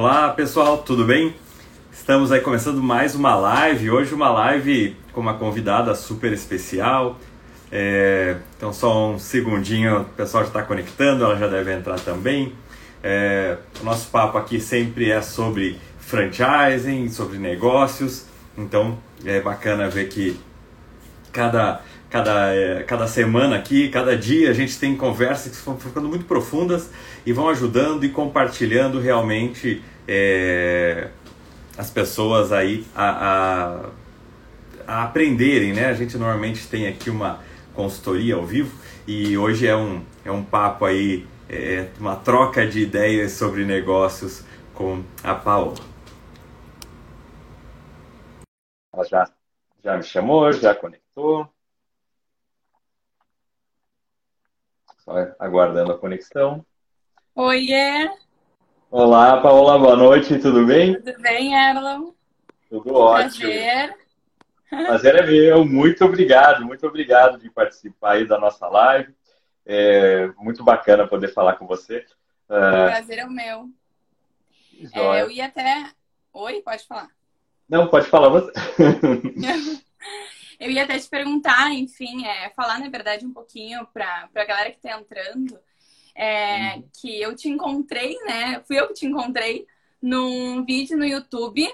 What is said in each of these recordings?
Olá pessoal, tudo bem? Estamos aí começando mais uma live. Hoje uma live com uma convidada super especial. É, então só um segundinho, o pessoal já está conectando, ela já deve entrar também. É, o nosso papo aqui sempre é sobre franchising, sobre negócios. Então é bacana ver que cada cada, é, cada semana aqui, cada dia a gente tem conversas que vão ficando muito profundas e vão ajudando e compartilhando realmente é, as pessoas aí a, a, a, aprenderem, né? A gente normalmente tem aqui uma consultoria ao vivo e hoje é um, é um papo aí, é, uma troca de ideias sobre negócios com a Paola. Ela já, já me chamou, já conectou. Aguardando a conexão. Oiê! Olá, Paola, boa noite, tudo bem? Tudo bem, Erlon? Tudo ótimo. Prazer. Prazer é meu, muito obrigado, muito obrigado de participar aí da nossa live. É muito bacana poder falar com você. O prazer é o meu. É, eu ia até. Oi, pode falar. Não, pode falar você. Eu ia até te perguntar, enfim, é, falar, na verdade, um pouquinho para a galera que está entrando, é, uhum. que eu te encontrei, né? Fui eu que te encontrei num vídeo no YouTube.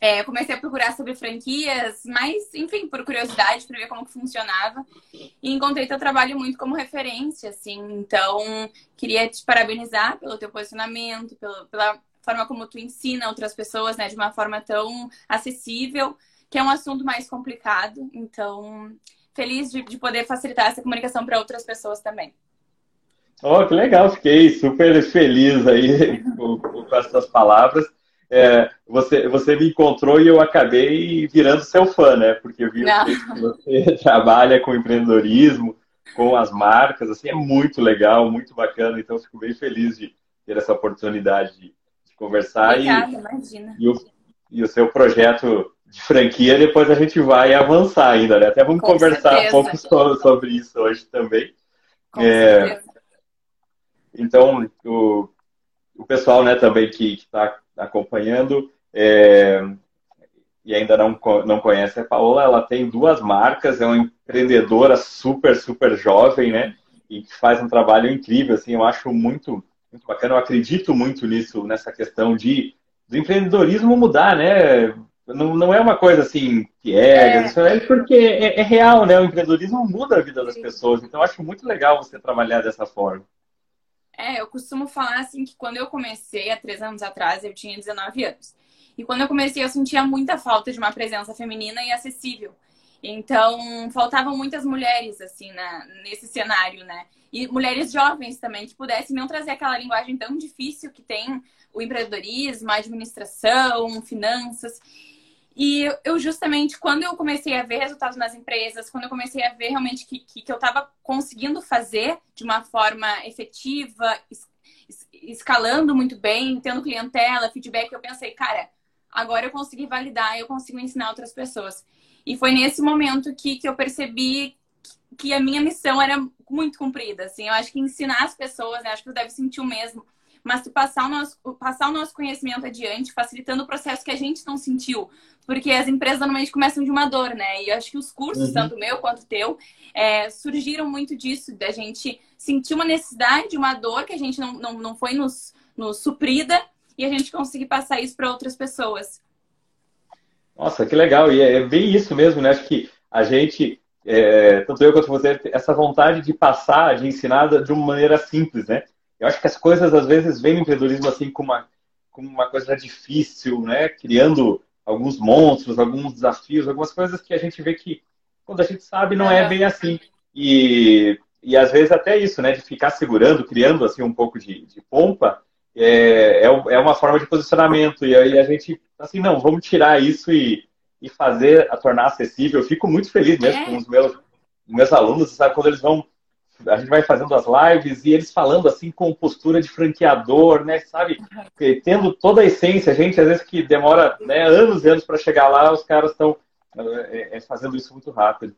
É, comecei a procurar sobre franquias, mas, enfim, por curiosidade, para ver como que funcionava. E encontrei teu trabalho muito como referência, assim. Então, queria te parabenizar pelo teu posicionamento, pelo, pela forma como tu ensina outras pessoas, né? De uma forma tão acessível que é um assunto mais complicado. Então, feliz de, de poder facilitar essa comunicação para outras pessoas também. Oh, que legal, fiquei super feliz aí com, com essas palavras. É, você, você me encontrou e eu acabei virando seu fã, né? Porque eu vi que você trabalha com empreendedorismo, com as marcas, assim, é muito legal, muito bacana. Então, fico bem feliz de ter essa oportunidade de, de conversar. Obrigada, e, imagina. E o, e o seu projeto de franquia, depois a gente vai avançar ainda, né? Até vamos Com conversar certeza. um pouco sobre, sobre isso hoje também. Com é, então, o, o pessoal né, também que está acompanhando é, e ainda não, não conhece a Paola, ela tem duas marcas, é uma empreendedora super, super jovem, né? E que faz um trabalho incrível, assim, eu acho muito, muito bacana, eu acredito muito nisso, nessa questão de do empreendedorismo mudar, né? Não, não é uma coisa assim que é, é. é porque é, é, real, né? O empreendedorismo muda a vida das pessoas. Então, acho muito legal você trabalhar dessa forma. É, eu costumo falar assim que quando eu comecei, há três anos atrás, eu tinha 19 anos. E quando eu comecei, eu sentia muita falta de uma presença feminina e acessível. Então, faltavam muitas mulheres, assim, na, nesse cenário, né? E mulheres jovens também, que pudessem não trazer aquela linguagem tão difícil que tem o empreendedorismo, a administração, finanças. E eu justamente, quando eu comecei a ver resultados nas empresas, quando eu comecei a ver realmente que, que, que eu estava conseguindo fazer de uma forma efetiva, es, escalando muito bem, tendo clientela, feedback, eu pensei, cara, agora eu consegui validar, eu consigo ensinar outras pessoas. E foi nesse momento que, que eu percebi que a minha missão era muito cumprida, assim. Eu acho que ensinar as pessoas, né? acho que você deve sentir o mesmo mas tu passar o nosso, passar o nosso conhecimento adiante, facilitando o processo que a gente não sentiu. Porque as empresas normalmente começam de uma dor, né? E eu acho que os cursos, uhum. tanto meu quanto teu, é, surgiram muito disso, da gente sentir uma necessidade, uma dor que a gente não, não, não foi nos, nos suprida e a gente conseguir passar isso para outras pessoas. Nossa, que legal. E é bem isso mesmo, né? Acho que a gente, é, tanto eu quanto você, essa vontade de passar, de ensinar de uma maneira simples, né? Eu acho que as coisas às vezes vêm no empreendedorismo assim como uma, como uma coisa difícil, né? Criando alguns monstros, alguns desafios, algumas coisas que a gente vê que quando a gente sabe não é bem assim. E, e às vezes até isso, né? De ficar segurando, criando assim um pouco de, de pompa, é, é, é uma forma de posicionamento. E aí a gente, assim, não, vamos tirar isso e, e fazer, a tornar acessível. Eu fico muito feliz mesmo é. com os meus, meus alunos, sabe? Quando eles vão a gente vai fazendo as lives e eles falando assim com postura de franqueador, né? Sabe? Tendo toda a essência, gente, às vezes que demora né, anos e anos para chegar lá, os caras estão é, é, fazendo isso muito rápido.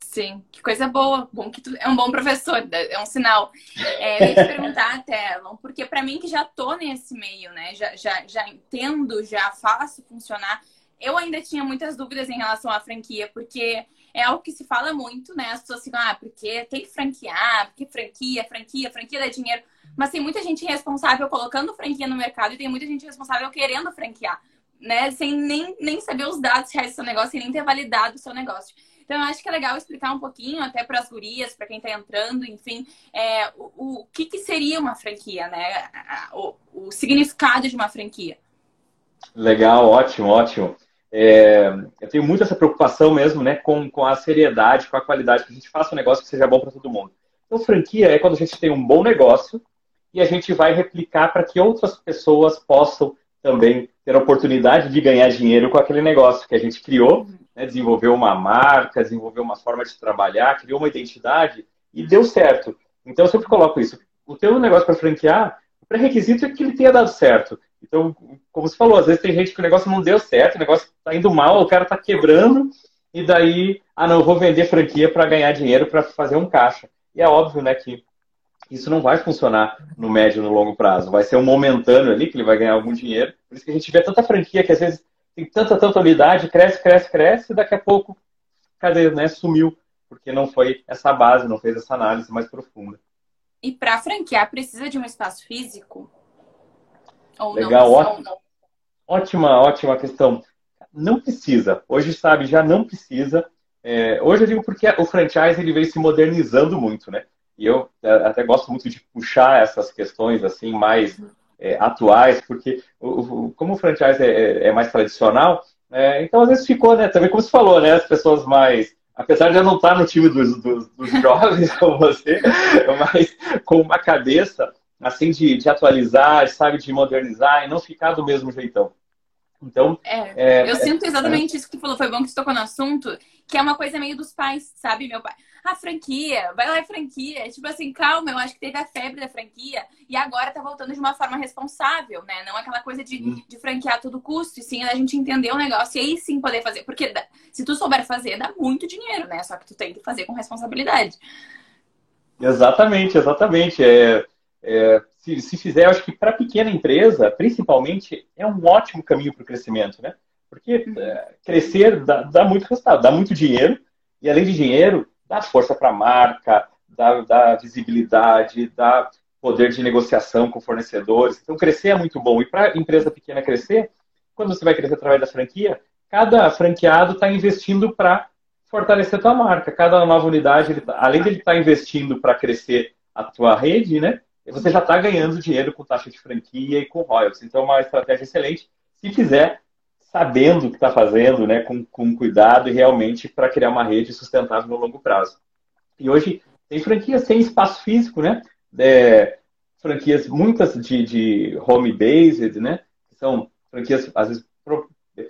Sim, que coisa boa. Bom que tu é um bom professor, é um sinal. É, eu ia te perguntar até, Elon, porque para mim que já tô nesse meio, né? Já, já, já entendo, já faço funcionar. Eu ainda tinha muitas dúvidas em relação à franquia, porque é algo que se fala muito, né? As pessoas ficam, ah, porque tem que franquear, porque franquia, franquia, franquia dá dinheiro. Mas tem muita gente responsável colocando franquia no mercado e tem muita gente responsável querendo franquear, né? Sem nem, nem saber os dados reais do seu negócio, sem nem ter validado o seu negócio. Então, eu acho que é legal explicar um pouquinho, até para as gurias, para quem está entrando, enfim, é, o, o que, que seria uma franquia, né? O, o significado de uma franquia. Legal, ótimo, ótimo. É, eu tenho muito essa preocupação mesmo, né, com, com a seriedade, com a qualidade, que a gente faça um negócio que seja bom para todo mundo. Então, franquia é quando a gente tem um bom negócio e a gente vai replicar para que outras pessoas possam também ter a oportunidade de ganhar dinheiro com aquele negócio que a gente criou, né, desenvolveu uma marca, desenvolveu uma forma de trabalhar, criou uma identidade e deu certo. Então eu sempre coloco isso. O teu negócio para franquear, o pré-requisito é que ele tenha dado certo. Então, como você falou, às vezes tem gente que o negócio não deu certo, o negócio está indo mal, o cara está quebrando, e daí, ah não, vou vender franquia para ganhar dinheiro, para fazer um caixa. E é óbvio, né, que isso não vai funcionar no médio e no longo prazo. Vai ser um momentâneo ali, que ele vai ganhar algum dinheiro. Por isso que a gente vê tanta franquia que às vezes tem tanta, tanta unidade, cresce, cresce, cresce, e daqui a pouco, cadê, né? Sumiu. Porque não foi essa base, não fez essa análise mais profunda. E para franquear, precisa de um espaço físico? Ou Legal, não, ótima, não? ótima, ótima questão. Não precisa. Hoje, sabe, já não precisa. É, hoje eu digo porque o franchise ele veio se modernizando muito, né? E eu é, até gosto muito de puxar essas questões assim mais é, atuais, porque o, o, como o franchise é, é, é mais tradicional, é, então às vezes ficou, né? Também como você falou, né? As pessoas mais apesar de eu não estar no time dos, dos, dos jovens como você, mas com uma cabeça assim de, de atualizar, sabe, de modernizar e não ficar do mesmo jeitão. Então, é, é, eu sinto exatamente isso que tu falou. Foi bom que tu tocou no assunto, que é uma coisa meio dos pais, sabe? Meu pai, a franquia, vai lá é franquia. Tipo assim, calma, eu acho que teve a febre da franquia e agora tá voltando de uma forma responsável, né? Não aquela coisa de, hum. de franquear a todo custo, e sim a gente entender o negócio e aí sim poder fazer. Porque se tu souber fazer, dá muito dinheiro, né? Só que tu tem que fazer com responsabilidade. Exatamente, exatamente. É, é, se, se fizer, acho que para pequena empresa, principalmente, é um ótimo caminho para o crescimento, né? Porque uhum. é, crescer dá, dá, muito resultado, dá muito dinheiro, e além de dinheiro, dá força para a marca, dá, dá visibilidade, dá poder de negociação com fornecedores. Então, crescer é muito bom. E para empresa pequena crescer, quando você vai crescer através da franquia, cada franqueado está investindo para fortalecer a tua marca. Cada nova unidade, ele, tá, além de ele estar tá investindo para crescer a tua rede, né? Você já está ganhando dinheiro com taxa de franquia e com royalties. Então, é uma estratégia excelente. Se fizer sabendo o que está fazendo, né, com, com cuidado e realmente para criar uma rede sustentável no longo prazo. E hoje tem franquias sem espaço físico, né? É, franquias muitas de, de home-based, né? São franquias, às vezes,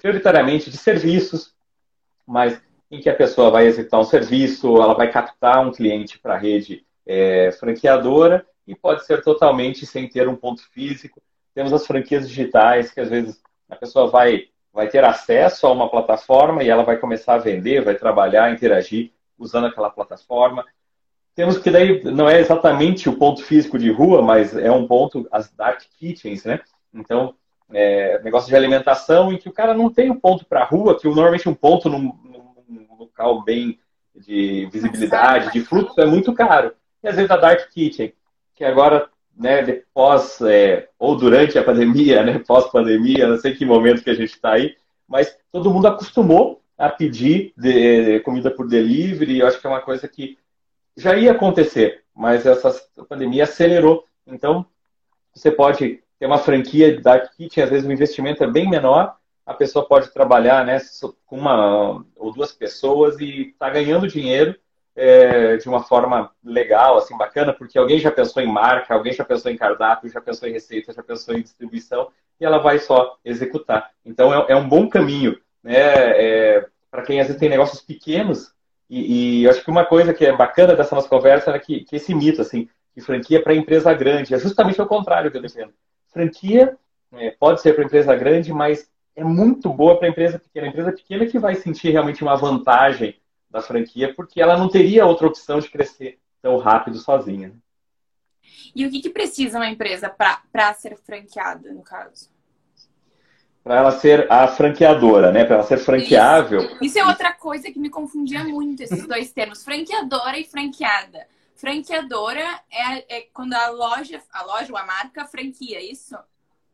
prioritariamente de serviços, mas em que a pessoa vai executar um serviço, ela vai captar um cliente para a rede é, franqueadora e pode ser totalmente sem ter um ponto físico. Temos as franquias digitais, que às vezes a pessoa vai vai ter acesso a uma plataforma e ela vai começar a vender, vai trabalhar, interagir usando aquela plataforma. Temos que daí não é exatamente o ponto físico de rua, mas é um ponto as dark kitchens, né? Então, é, negócio de alimentação em que o cara não tem o um ponto para rua, que normalmente um ponto num, num, local bem de visibilidade, de fluxo é muito caro. E às vezes a dark kitchen, que agora né, pós é, ou durante a pandemia, né, pós-pandemia, não sei que momento que a gente está aí, mas todo mundo acostumou a pedir de, comida por delivery, eu acho que é uma coisa que já ia acontecer, mas essa pandemia acelerou. Então, você pode ter uma franquia da Kitchen, às vezes o investimento é bem menor, a pessoa pode trabalhar né, com uma ou duas pessoas e está ganhando dinheiro é, de uma forma legal, assim, bacana, porque alguém já pensou em marca, alguém já pensou em cardápio, já pensou em receita, já pensou em distribuição, e ela vai só executar. Então é, é um bom caminho, né? É, para quem às vezes tem negócios pequenos, e, e acho que uma coisa que é bacana dessa nossa conversa é que, que esse mito, assim, que franquia para empresa grande, é justamente o contrário que eu defendo. Franquia é, pode ser para empresa grande, mas é muito boa para empresa pequena. A empresa pequena que vai sentir realmente uma vantagem da franquia, porque ela não teria outra opção de crescer tão rápido sozinha. E o que, que precisa uma empresa para ser franqueada, no caso? Para ela ser a franqueadora, né? Para ela ser franqueável. Isso. Isso é outra coisa que me confundia muito, esses dois termos, franqueadora e franqueada. Franqueadora é, é quando a loja, a loja ou a marca franquia, é isso?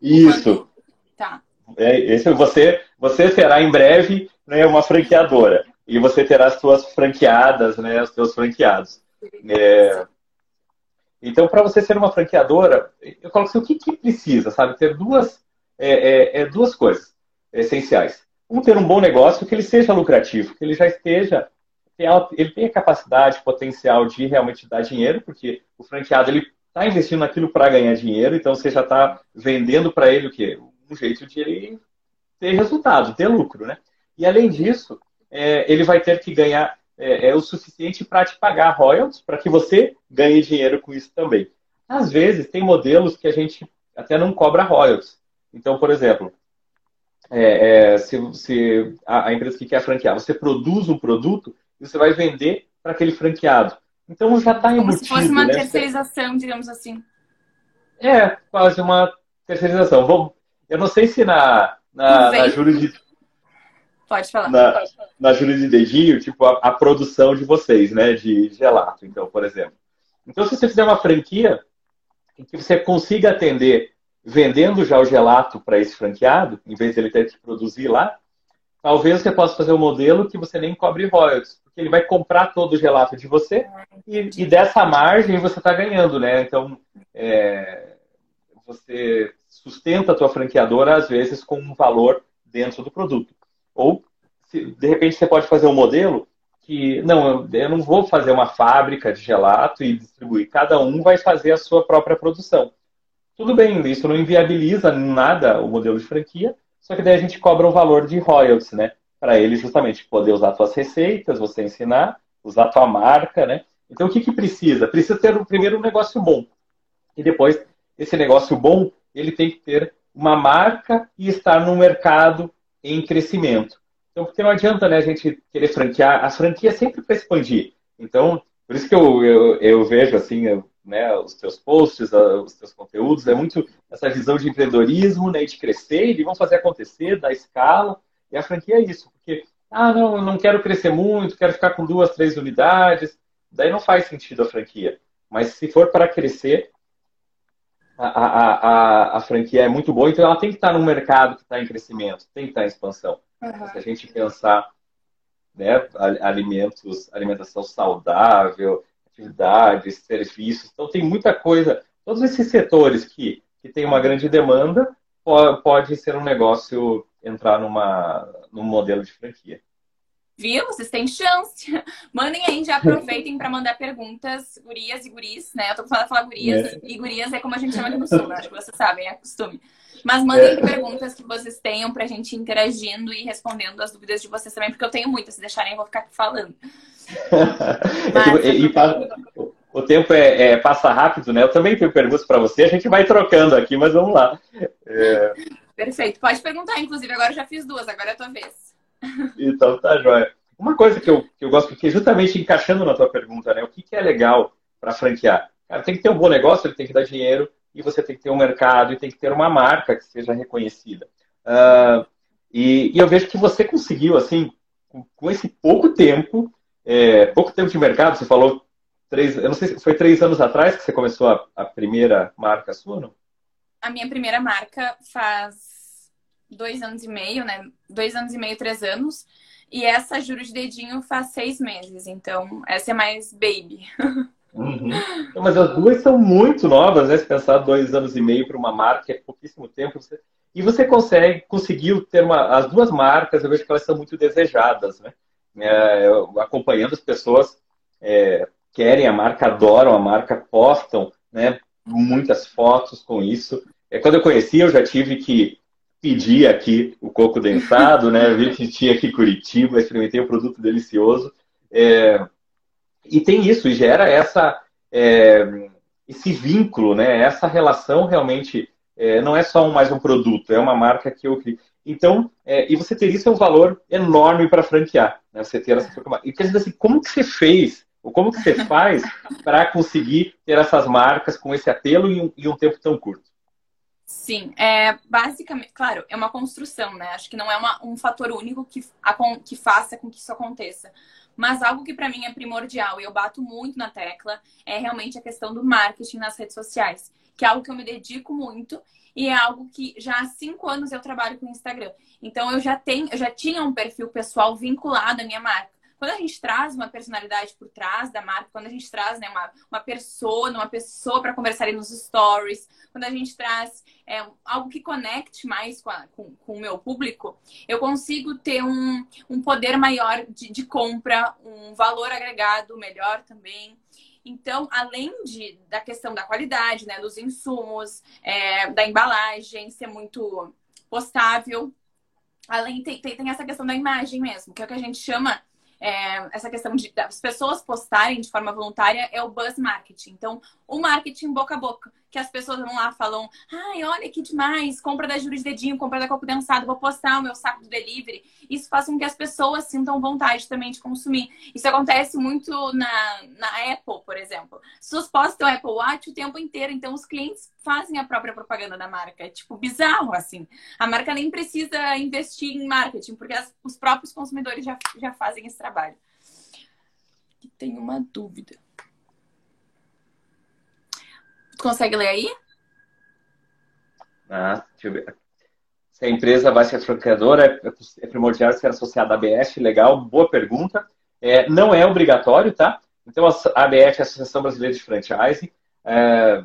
Isso. Tá. É, esse, você, você será em breve né, uma franqueadora. E você terá as suas franqueadas, né, os seus franqueados. É... Então, para você ser uma franqueadora, eu coloco assim, o que, que precisa, sabe? Ter duas, é, é, é, duas coisas essenciais. Um, ter um bom negócio que ele seja lucrativo, que ele já esteja, ele tenha capacidade, potencial de realmente dar dinheiro, porque o franqueado ele está investindo naquilo para ganhar dinheiro, então você já está vendendo para ele o quê? Um jeito de ele ter resultado, ter lucro, né? E além disso, é, ele vai ter que ganhar é, é o suficiente para te pagar royalties, para que você ganhe dinheiro com isso também. Às vezes, tem modelos que a gente até não cobra royalties. Então, por exemplo, é, é, se, se a, a, empresa que quer franquear, você produz um produto e você vai vender para aquele franqueado. Então já está embutido. Como se fosse uma né? terceirização, digamos assim. É, quase uma terceirização. Vamos, eu não sei se na, na, na jurisdição Pode falar. Na, na Júlia de Dedinho, tipo, a, a, produção de vocês, né? De gelato, então, por exemplo. Então, se você fizer uma franquia em que você consiga atender vendendo já o gelato para esse franqueado, em vez de ele ter que produzir lá, talvez você possa fazer um modelo que você nem cobre royalties, porque ele vai comprar todo o gelato de você e, e dessa margem você está ganhando, né? Então, é, você sustenta a tua franqueadora, às vezes, com um valor dentro do produto. Ou, se, de repente, você pode fazer um modelo que, não, eu, não vou fazer uma fábrica de gelato e distribuir. Cada um vai fazer a sua própria produção. Tudo bem, isso não inviabiliza nada o modelo de franquia, só que daí a gente cobra um valor de royalties, né? Para ele justamente poder usar suas receitas, você ensinar, usar tua marca, né? Então o que, que precisa? Precisa ter primeiro um negócio bom. E depois, esse negócio bom, ele tem que ter uma marca e estar no mercado em crescimento. Então, porque não adianta né, a gente querer franquear, a franquia é sempre para expandir. Então, por isso que eu, eu, eu vejo assim, né, os teus posts, os teus conteúdos, é muito essa visão de empreendedorismo, né, de crescer, e de vão fazer acontecer, da escala. E a franquia é isso, porque, ah, não, não quero crescer muito, quero ficar com duas, três unidades, daí não faz sentido a franquia. Mas se for para crescer, a, a, a, franquia é muito boa, então ela tem que estar num mercado que está em crescimento, tem que estar em expansão. Uhum. Se a gente pensar né, alimentos, alimentação saudável, atividades, serviços, então tem muita coisa. Todos esses setores que, que tem uma grande demanda pode, pode ser um negócio entrar numa, num modelo de franquia. Viu? Vocês têm chance. Mandem aí, já aproveitem para mandar perguntas, gurias e guris, né? Eu tô a falar gurias, é. e gurias é como a gente chama aqui no sul, né? acho que vocês sabem, é costume. Mas mandem é. perguntas que vocês tenham pra gente interagindo e respondendo as dúvidas de vocês também, porque eu tenho muitas, se deixarem eu vou ficar aqui falando. Mas, e, e, o tempo é, é, passa rápido, né? Eu também tenho perguntas para você, a gente vai trocando aqui, mas vamos lá. É... Perfeito, pode perguntar, inclusive, agora eu já fiz duas, agora é a tua vez. Então tá joia. Uma coisa que eu, que eu gosto, porque justamente encaixando na tua pergunta, né? O que, que é legal para franquear? Cara, tem que ter um bom negócio, ele tem que dar dinheiro, e você tem que ter um mercado, e tem que ter uma marca que seja reconhecida. Uh, e, e, eu vejo que você conseguiu, assim, com, com esse pouco tempo, é, pouco tempo de mercado, você falou três, eu não sei se foi três anos atrás que você começou a, a primeira marca sua, não? A minha primeira marca faz dois anos e meio, né? Dois anos e meio, três anos. E essa Juro de Dedinho faz seis meses. Então, essa é mais baby. Uhum. Mas as duas são muito novas, né? Se pensar dois anos e meio para uma marca, é pouquíssimo tempo. Você... E você consegue, conseguiu ter uma. As duas marcas, eu vejo que elas são muito desejadas, né? É, acompanhando as pessoas é, querem a marca, adoram a marca, postam, né? Muitas fotos com isso. É, quando eu conheci, eu já tive que pedi aqui o coco dentado, né? Vi que tinha aqui Curitiba, experimentei um produto delicioso. É, e tem isso, e gera essa, é, esse vínculo, né? Essa relação realmente é, não é só um, mais um produto, é uma marca que eu Então, é, e você ter isso é um valor enorme para franquear, né? Você ter essa E quer dizer assim, como que você fez, ou como que você faz para conseguir ter essas marcas com esse apelo em um, em um tempo tão curto? Sim, é basicamente, claro, é uma construção, né? Acho que não é uma, um fator único que, a, que faça com que isso aconteça. Mas algo que para mim é primordial e eu bato muito na tecla é realmente a questão do marketing nas redes sociais, que é algo que eu me dedico muito e é algo que já há cinco anos eu trabalho com o Instagram. Então eu já tenho, eu já tinha um perfil pessoal vinculado à minha marca. Quando a gente traz uma personalidade por trás da marca, quando a gente traz né, uma, uma pessoa, uma pessoa para conversar ali nos stories, quando a gente traz é, algo que conecte mais com, a, com, com, o meu público, eu consigo ter um, um poder maior de, de compra, um valor agregado melhor também. Então, além de, da questão da qualidade, né, dos insumos, é, da embalagem ser muito postável, além tem, tem, tem, essa questão da imagem mesmo, que é o que a gente chama é, essa questão de as pessoas postarem de forma voluntária é o buzz marketing. Então, o marketing boca a boca, que as pessoas vão lá falam, ai, olha que demais, compra da de Dedinho, compra da Coco Densado, vou postar o meu saco do delivery. Isso faz com que as pessoas sintam vontade também de consumir. Isso acontece muito na, na Apple, por exemplo. As pessoas postam Apple Watch o tempo inteiro, então os clientes fazem a própria propaganda da marca. É tipo bizarro, assim. A marca nem precisa investir em marketing, porque as, os próprios consumidores já, já fazem esse trabalho. E tem uma dúvida. Consegue ler aí? Ah, deixa eu ver. Se a empresa vai ser franqueadora, é, é primordial ser associada à ABF, legal, boa pergunta. É, não é obrigatório, tá? Então, a ABF, a Associação Brasileira de Franchise, é,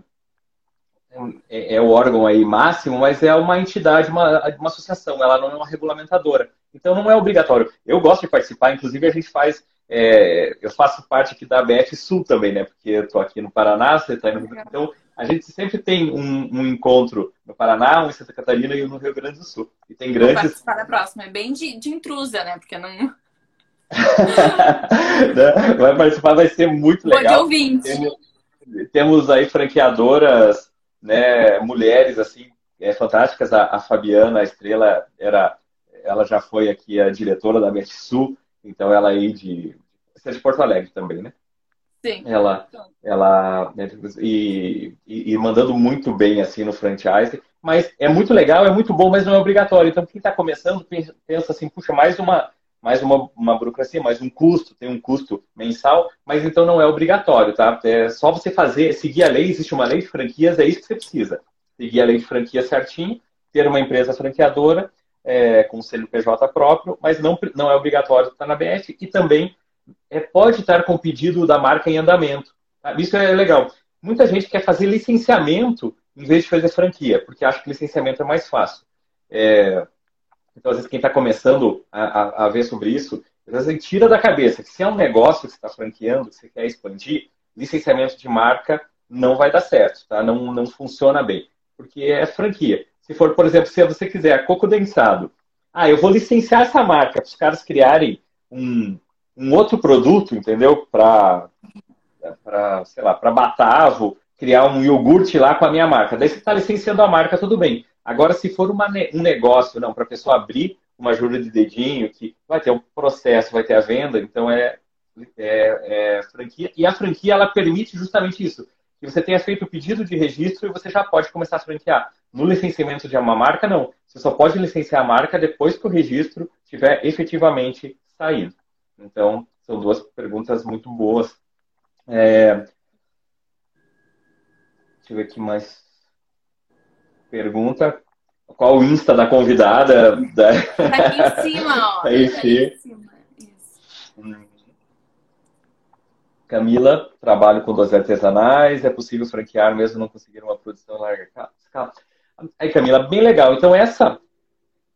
é, é, o órgão aí máximo, mas é uma entidade, uma, uma associação, ela não é uma regulamentadora. Então, não é obrigatório. Eu gosto de participar, inclusive a gente faz é, eu faço parte aqui da BF Sul também, né? Porque eu estou aqui no Paraná, você está Grande Então, a gente sempre tem um, um, encontro no Paraná, um em Santa Catarina e um no Rio Grande do Sul. E tem grandes. Vou participar da próxima. É bem de, de intrusa, né? Porque não. vai participar, vai ser muito legal. Vou de ouvinte. Temos, temos aí franqueadoras, né? Mulheres, assim, é, fantásticas. A, a Fabiana, a Estrela, era, ela já foi aqui a diretora da BF Sul. Então ela aí de. Você é de Porto Alegre também, né? Sim. Ela, ela né, e, e, e, mandando muito bem assim no franchise, mas é muito legal, é muito bom, mas não é obrigatório. Então quem está começando pensa assim, puxa, mais uma mais uma, uma burocracia, mais um custo, tem um custo mensal, mas então não é obrigatório, tá? É só você fazer, seguir a lei, existe uma lei de franquias, é isso que você precisa. Seguir a lei de franquia certinho, ter uma empresa franqueadora é, com CNPJ próprio, mas não, não é obrigatório estar na BF e também é, pode estar com o pedido da marca em andamento. Tá? Isso é legal. Muita gente quer fazer licenciamento em vez de fazer franquia, porque acha que licenciamento é mais fácil. É, então, às vezes, quem está começando a, a, a, ver sobre isso, às vezes tira da cabeça que se é um negócio que você está franqueando, que você quer expandir, licenciamento de marca não vai dar certo, tá? não, não funciona bem, porque é franquia. Se for, por exemplo, se você quiser coco densado, ah, eu vou licenciar essa marca para os caras criarem um, um outro produto, entendeu? Para, sei lá, para Batavo, criar um iogurte lá com a minha marca. Daí você está licenciando a marca, tudo bem. Agora, se for uma, um negócio, não, para a pessoa abrir uma jura de dedinho, que vai ter um processo, vai ter a venda, então é, é, é franquia. E a franquia, ela permite justamente isso que você tenha feito o pedido de registro e você já pode começar a franquear. No licenciamento de uma marca, não. Você só pode licenciar a marca depois que o registro tiver efetivamente saído. Então, são duas perguntas muito boas. É... Deixa eu ver aqui mais. Pergunta. Qual o Insta da convidada? Da... Tá aqui em cima, ó. Tá aí, tá em cima. Isso. Hum. Camila, trabalho com doces artesanais, é possível franquear mesmo não conseguir uma produção larga escala. Aí, Camila, bem legal. Então, essa,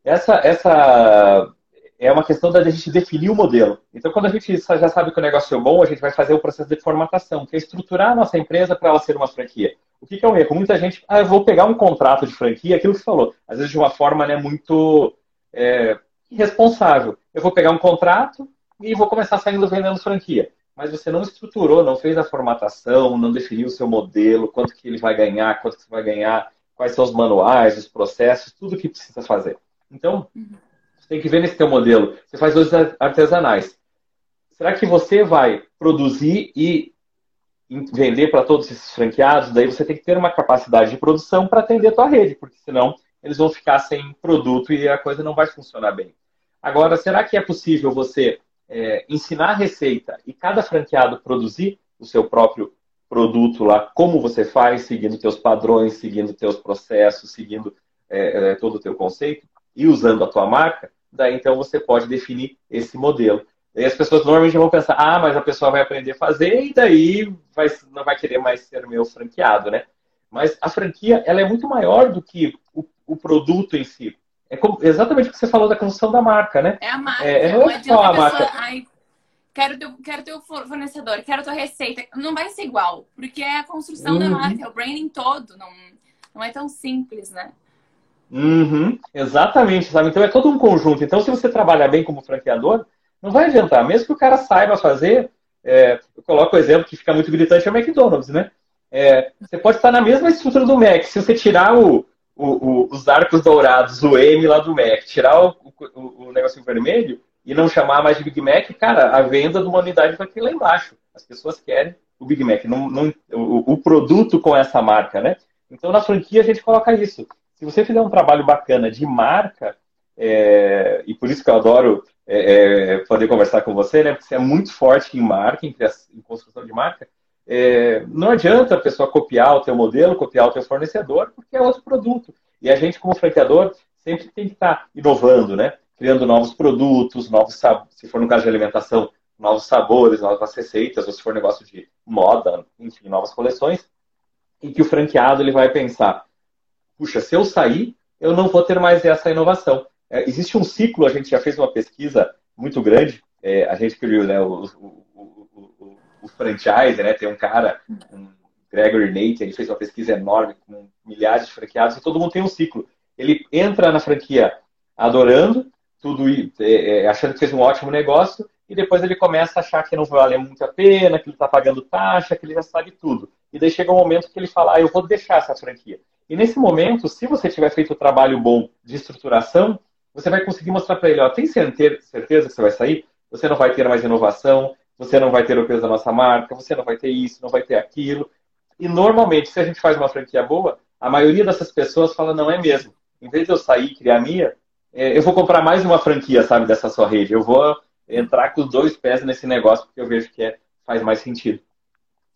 essa, essa é uma questão da gente definir o modelo. Então, quando a gente já sabe que o negócio é bom, a gente vai fazer o processo de formatação, que é estruturar a nossa empresa para ela ser uma franquia. O que, que é o erro? Muita gente, ah, eu vou pegar um contrato de franquia, aquilo que você falou, às vezes de uma forma né, muito é, irresponsável. Eu vou pegar um contrato e vou começar saindo vendendo franquia mas você não estruturou, não fez a formatação, não definiu o seu modelo, quanto que ele vai ganhar, quanto que você vai ganhar, quais são os manuais, os processos, tudo que precisa fazer. Então, você tem que ver nesse teu modelo. Você faz dois artesanais. Será que você vai produzir e vender para todos esses franqueados? Daí você tem que ter uma capacidade de produção para atender a tua rede, porque senão eles vão ficar sem produto e a coisa não vai funcionar bem. Agora, será que é possível você é, ensinar a receita e cada franqueado produzir o seu próprio produto lá, como você faz, seguindo teus padrões, seguindo teus processos, seguindo é, é, todo o teu conceito e usando a tua marca, daí então você pode definir esse modelo. E as pessoas normalmente vão pensar, ah, mas a pessoa vai aprender a fazer e daí vai, não vai querer mais ser meu franqueado, né? Mas a franquia, ela é muito maior do que o, o produto em si. É como, exatamente o que você falou da construção da marca, né? É a marca. É, não, é só a, a marca. Ai, quero teu, quero teu fornecedor, quero tua receita. Não vai ser igual, porque é a construção uhum. da marca, é o branding todo. Não, não é tão simples, né? Uhum. Exatamente, sabe? Então é todo um conjunto. Então, se você trabalhar bem como franqueador, não vai adiantar. Mesmo que o cara saiba fazer, é, eu coloco o exemplo que fica muito gritante, é o McDonald's, né? É, você pode estar na mesma estrutura do Mac. Se você tirar o, o, o, os arcos dourados, o M lá do Mac, tirar o, o, negocinho vermelho e não chamar mais de Big Mac, cara, a venda de uma unidade vai ter lá embaixo. As pessoas querem o Big Mac, não, não, o, produto com essa marca, né? Então, na franquia, a gente coloca isso. Se você fizer um trabalho bacana de marca, é, e por isso que eu adoro é, é, poder conversar com você, né? Porque você é muito forte em marca, em, em construção de marca. É, não adianta a pessoa copiar o teu modelo, copiar o teu fornecedor, porque é outro produto. E a gente, como franqueador, sempre tem que estar inovando, né? Criando novos produtos, novos se for no caso de alimentação, novos sabores, novas receitas, ou se for negócio de moda, enfim, novas coleções, e que o franqueado ele vai pensar, puxa, se eu sair, eu não vou ter mais essa inovação. É, existe um ciclo, a gente já fez uma pesquisa muito grande, é, a gente criou né, o, o, o, o, franchise, né, tem um cara, um Gregory Nate, ele fez uma pesquisa enorme com milhares de franqueados e todo mundo tem um ciclo. Ele entra na franquia adorando, tudo é, é, achando que fez um ótimo negócio, e depois ele começa a achar que não vale muito a pena, que ele está pagando taxa, que ele já sabe tudo. E daí chega um momento que ele fala, ah, eu vou deixar essa franquia. E nesse momento, se você tiver feito o trabalho bom de estruturação, você vai conseguir mostrar para ele, ó, tem certeza que você vai sair? Você não vai ter mais inovação, você não vai ter o peso da nossa marca, você não vai ter isso, não vai ter aquilo. E normalmente, se a gente faz uma franquia boa, a maioria dessas pessoas fala, não é mesmo. Em vez de eu sair e criar a minha, é, eu vou comprar mais uma franquia, sabe, dessa sua rede. Eu vou entrar com os dois pés nesse negócio, porque eu vejo que é, faz mais sentido.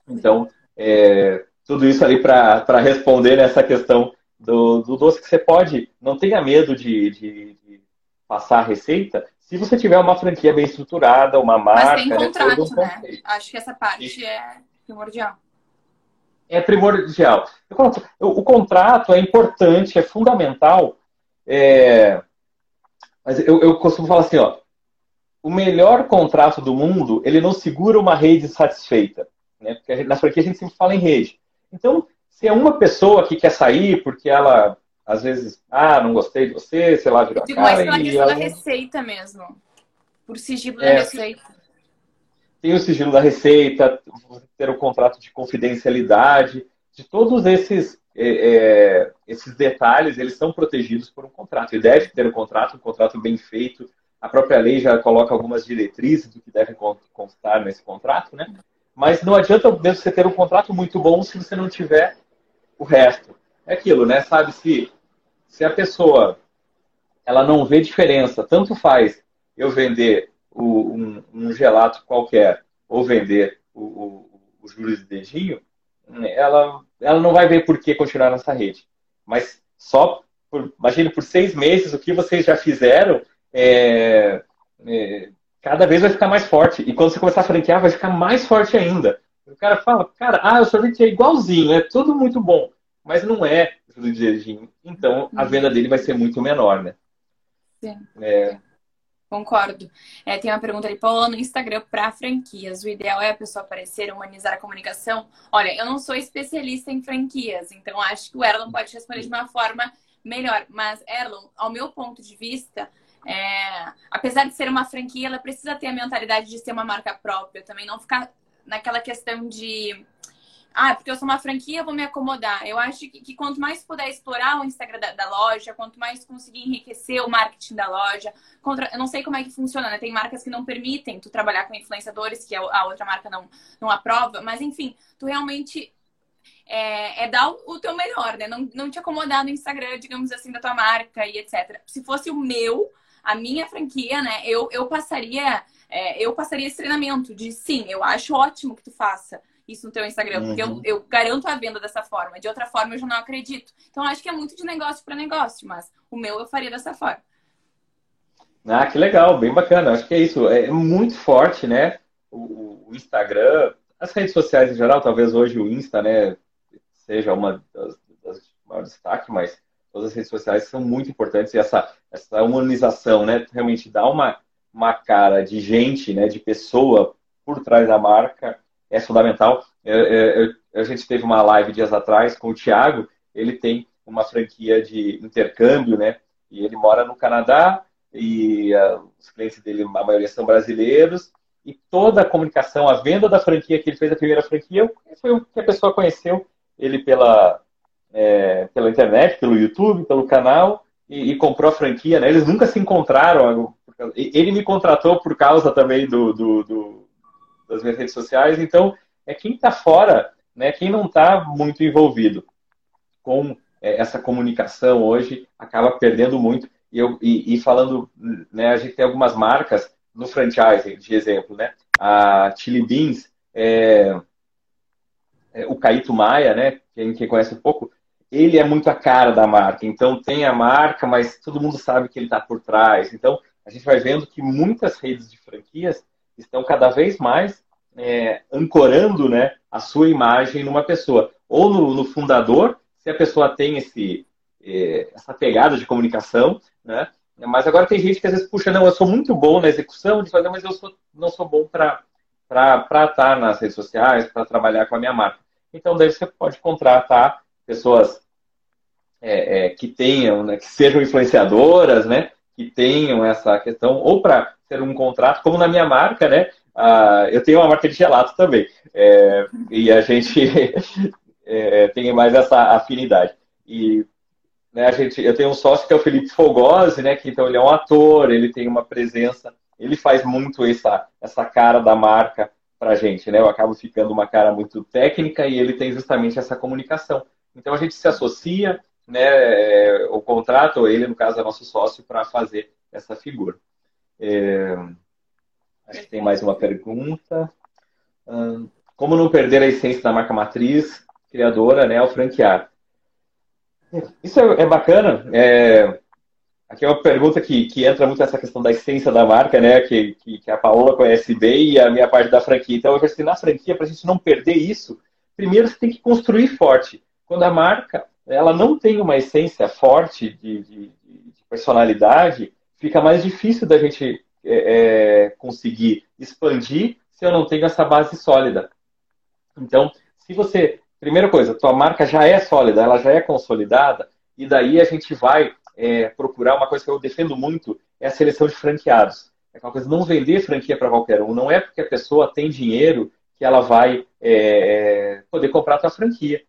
Então, é, tudo isso ali para responder nessa questão do, do, doce que você pode, não tenha medo de, de, passar a receita se você tiver uma franquia bem estruturada, uma marca. Mas tem né, contrato, um né? Acho que essa parte é primordial. É primordial. O, o contrato é importante, é fundamental. É... Mas eu, eu costumo falar assim, ó, o melhor contrato do mundo, ele não segura uma rede satisfeita. Né? Porque na franquia a gente sempre fala em rede. Então, se é uma pessoa que quer sair porque ela às vezes, ah, não gostei de você, sei lá, virou a cara. Mas pela questão da receita mesmo. Por sigilo é, da receita. Tem o sigilo da receita, ter o contrato de confidencialidade, de todos esses, é, é, esses detalhes, eles são protegidos por um contrato. E deve ter um contrato, um contrato bem feito. A própria lei já coloca algumas diretrizes do que deve constar nesse contrato, né? Mas não adianta mesmo você ter um contrato muito bom se você não tiver o resto é aquilo, né? Sabe, se, se a pessoa ela não vê diferença, tanto faz eu vender o, um, um, gelato qualquer ou vender o, o, o de dedinho, ela, ela não vai ver por que continuar nessa rede. Mas só, por, imagine, por seis meses, o que vocês já fizeram, é, é, cada vez vai ficar mais forte. E quando você começar a franquear, vai ficar mais forte ainda. O cara fala, cara, ah, o sorvete é igualzinho, é tudo muito bom mas não é do jejum. Então, a venda dele vai ser muito menor, né? Sim. É... Concordo. É, tem uma pergunta ali, Paula, no Instagram para franquias, o ideal é a pessoa aparecer, humanizar a comunicação? Olha, eu não sou especialista em franquias, então acho que o Erlon pode responder de uma forma melhor. Mas, Erlon, ao meu ponto de vista, é... apesar de ser uma franquia, ela precisa ter a mentalidade de ser uma marca própria, também não ficar naquela questão de ah, porque eu sou uma franquia, vou me acomodar. Eu acho que, que quanto mais puder explorar o Instagram da, da, loja, quanto mais conseguir enriquecer o marketing da loja, contra, eu não sei como é que funciona, né? Tem marcas que não permitem tu trabalhar com influenciadores, que a outra marca não, não aprova, mas enfim, tu realmente é, é, dar o, teu melhor, né? Não, não te acomodar no Instagram, digamos assim, da tua marca e etc. Se fosse o meu, a minha franquia, né? Eu, eu passaria, é, eu passaria esse treinamento de sim, eu acho ótimo que tu faça isso no teu Instagram, uhum. porque eu, uhum. eu garanto a venda dessa forma. De outra forma, eu já não acredito. Então, acho que é muito de negócio para negócio, mas o meu eu faria dessa forma. Ah, que legal, bem bacana. Acho que é isso. É muito forte, né? O, o Instagram, as redes sociais em geral, talvez hoje o Insta, né, seja uma das, das maiores destaques, mas todas as redes sociais são muito importantes e essa, essa humanização, né, realmente dá uma, uma cara de gente, né, de pessoa por trás da marca é fundamental. Eu, eu, a gente teve uma live dias atrás com o Thiago, ele tem uma franquia de intercâmbio, né, e ele mora no Canadá e uh, os clientes dele, a maioria são brasileiros, e toda a comunicação, a venda da franquia que ele fez, a primeira franquia, foi o que a pessoa conheceu ele pela, é, pela internet, pelo YouTube, pelo canal, e, e, comprou a franquia, né? Eles nunca se encontraram. Ele me contratou por causa também do, do, do das minhas redes sociais, então é quem está fora, né? Quem não está muito envolvido com é, essa comunicação hoje acaba perdendo muito. E, eu, e, e, falando, né, a gente tem algumas marcas no franchise, de exemplo, né? A Chili Beans, é, é, o Caíto Maia, né? Quem, quem conhece um pouco, ele é muito a cara da marca. Então tem a marca, mas todo mundo sabe que ele está por trás. Então a gente vai vendo que muitas redes de franquias estão cada vez mais é, ancorando né, a sua imagem numa pessoa. Ou no, no fundador, se a pessoa tem esse, é, essa pegada de comunicação, né? Mas agora tem gente que às vezes, puxa, não, eu sou muito bom na execução de fazer, mas eu sou, não sou bom para estar nas redes sociais, para trabalhar com a minha marca. Então, daí você pode contratar pessoas é, é, que tenham, né, que sejam influenciadoras, né, que tenham essa questão, ou para ser um contrato, como na minha marca, né, eu tenho uma marca de gelato também, é, e a gente é, tem mais essa afinidade. E né, a gente, eu tenho um sócio que é o Felipe Fogosi, né, que então ele é um ator, ele tem uma presença, ele faz muito essa, essa cara da marca para a gente, né? Eu acabo ficando uma cara muito técnica e ele tem justamente essa comunicação. Então a gente se associa, né? É, o contrato, ou ele, no caso, é nosso sócio, para fazer essa figura. É... Acho que tem mais uma pergunta. Como não perder a essência da marca matriz, criadora, né, ao franquear? Isso é, é bacana. É, Aqui é uma pergunta que, que entra muito nessa questão da essência da marca, né? Que, que, que a Paola conhece bem e a minha parte da franquia. Então, eu acho que na franquia, para a gente não perder isso, primeiro você tem que construir forte. Quando a marca ela não tem uma essência forte de, de, de personalidade, fica mais difícil da gente é, é, conseguir expandir se eu não tenho essa base sólida. Então, se você. Primeira coisa, tua marca já é sólida, ela já é consolidada, e daí a gente vai é, procurar uma coisa que eu defendo muito é a seleção de franqueados. É aquela coisa não vender franquia para qualquer um. Não é porque a pessoa tem dinheiro que ela vai é, é, poder comprar a tua franquia.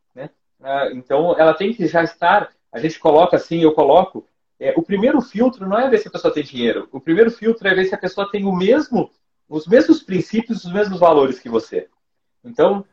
Né? Então, ela tem que já estar. A gente coloca assim, eu coloco. É, o primeiro filtro não é ver se a pessoa tem dinheiro. O primeiro filtro é ver se a pessoa tem o mesmo, os mesmos princípios, os mesmos valores que você. Então,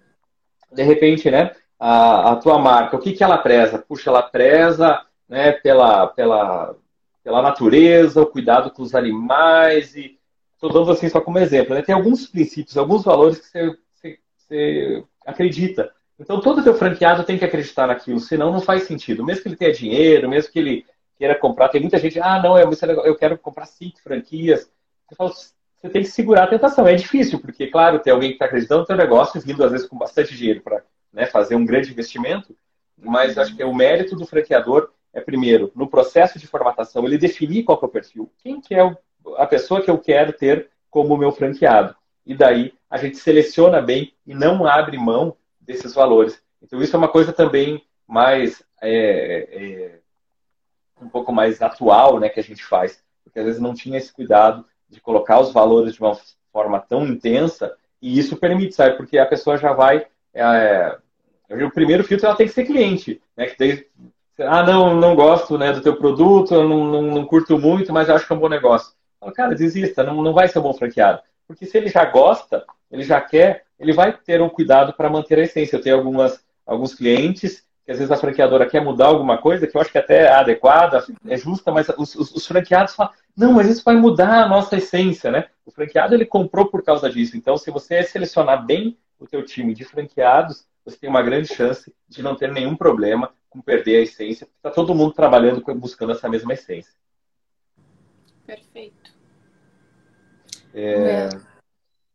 de repente, né, a, a tua marca, o que, que ela preza? Puxa, ela preza né, pela, pela, pela natureza, o cuidado com os animais e estou dando assim só como exemplo. Né? Tem alguns princípios, alguns valores que você, você, você acredita. Então todo teu franqueado tem que acreditar naquilo, senão não faz sentido. Mesmo que ele tenha dinheiro, mesmo que ele queira comprar, tem muita gente, ah, não, é eu quero comprar cinco franquias. Você, fala, você tem que segurar a tentação. É difícil, porque, claro, tem alguém que está acreditando no teu negócio, vindo às vezes com bastante dinheiro para né, fazer um grande investimento, mas acho que é o mérito do franqueador é, primeiro, no processo de formatação, ele definir qual é o perfil. Quem que é a pessoa que eu quero ter como meu franqueado? E daí a gente seleciona bem e não abre mão desses valores. Então isso é uma coisa também mais é, é, um pouco mais atual, né, que a gente faz, porque às vezes não tinha esse cuidado de colocar os valores de uma forma tão intensa e isso permite, sabe? Porque a pessoa já vai é, O primeiro filtro ela tem que ser cliente, né? Que daí, ah, não, não gosto né, do teu produto, não, não, não curto muito, mas acho que é um bom negócio. Fala, cara, desista, não, não vai ser um bom franqueado. Porque se ele já gosta, ele já quer, ele vai ter um cuidado para manter a essência. Eu tenho algumas, alguns clientes que às vezes a franqueadora quer mudar alguma coisa, que eu acho que até é adequada, é justa, mas os, os, os, franqueados falam, não, mas isso vai mudar a nossa essência, né? O franqueado, ele comprou por causa disso. Então, se você selecionar bem o teu time de franqueados, você tem uma grande chance de não ter nenhum problema com perder a essência, porque está todo mundo trabalhando, buscando essa mesma essência. Perfeito. É...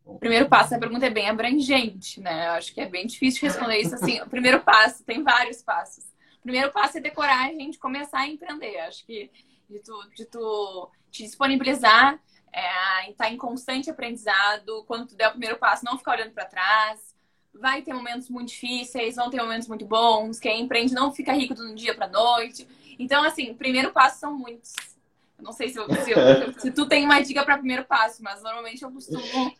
O primeiro passo, a pergunta é bem abrangente, né? Eu acho que é bem difícil responder isso assim. O primeiro passo, tem vários passos. O primeiro passo é ter coragem de começar a empreender. Acho que de tu, de tu te disponibilizar, é, estar em constante aprendizado. Quando tu der o primeiro passo, não ficar olhando para trás. Vai ter momentos muito difíceis, vão ter momentos muito bons. Quem empreende não fica rico do dia para noite. Então, assim, primeiro passo são muitos. Eu não sei se, eu, se, eu, se tu tem uma dica para primeiro passo, mas normalmente eu costumo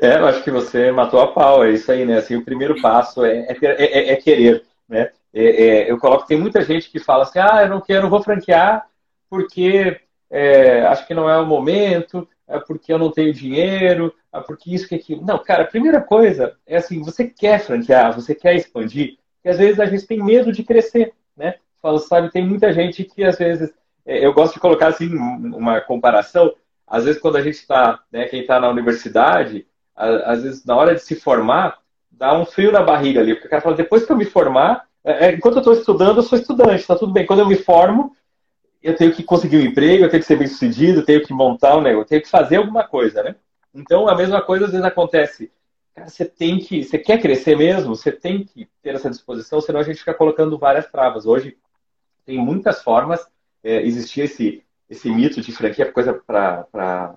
é, eu acho que você matou a pau, é isso aí, né? Assim, o primeiro passo é, é, é, é querer, né? É, é, eu coloco, tem muita gente que fala assim, ah, eu não quero, não vou franquear porque é, acho que não é o momento, é porque eu não tenho dinheiro, é porque isso, que aquilo. Não, cara, a primeira coisa é assim, você quer franquear, você quer expandir, e às vezes a gente tem medo de crescer, né? Fala, sabe, tem muita gente que às vezes, eu gosto de colocar assim uma comparação, às vezes quando a gente está, né, quem está na universidade, às vezes na hora de se formar, dá um frio na barriga ali, porque o cara fala, depois que eu me formar, é, é enquanto eu estou estudando, eu sou estudante, está tudo bem. Quando eu me formo, eu tenho que conseguir um emprego, eu tenho que ser bem sucedido, eu tenho que montar um negócio, eu tenho que fazer alguma coisa, né? Então a mesma coisa às vezes acontece. Cara, você tem que, você quer crescer mesmo, você tem que ter essa disposição, senão a gente fica colocando várias travas. Hoje tem muitas formas, é, existia esse esse mito de franquia é coisa para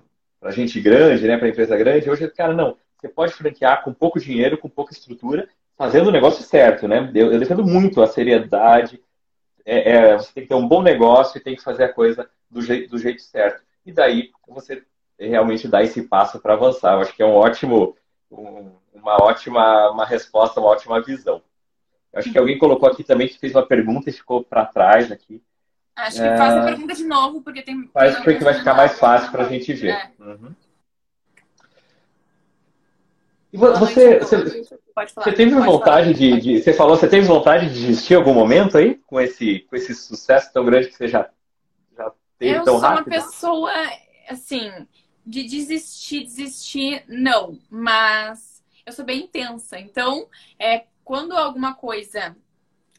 gente grande, né, para empresa grande. Hoje, cara, não. Você pode franquear com pouco dinheiro, com pouca estrutura, fazendo o negócio certo, né? Eu, eu defendo muito a seriedade. É, é, você tem que ter um bom negócio e tem que fazer a coisa do jeito, do jeito certo. E daí você realmente dá esse passo para avançar. Eu acho que é um ótimo, um, uma ótima uma resposta, uma ótima visão. Eu acho que alguém colocou aqui também que fez uma pergunta e ficou para trás aqui. Acho que é... faz a pergunta de novo, porque tem. Faz porque vai ficar mais fácil para a gente ver. É. Uhum. E você, você, você teve vontade de, de, Você falou, você teve vontade de desistir em algum momento aí? Com esse, com esse sucesso tão grande que você já, já teve eu tão rápido? Eu sou uma pessoa, assim, de desistir, desistir, não. Mas eu sou bem intensa. Então, é, quando alguma coisa.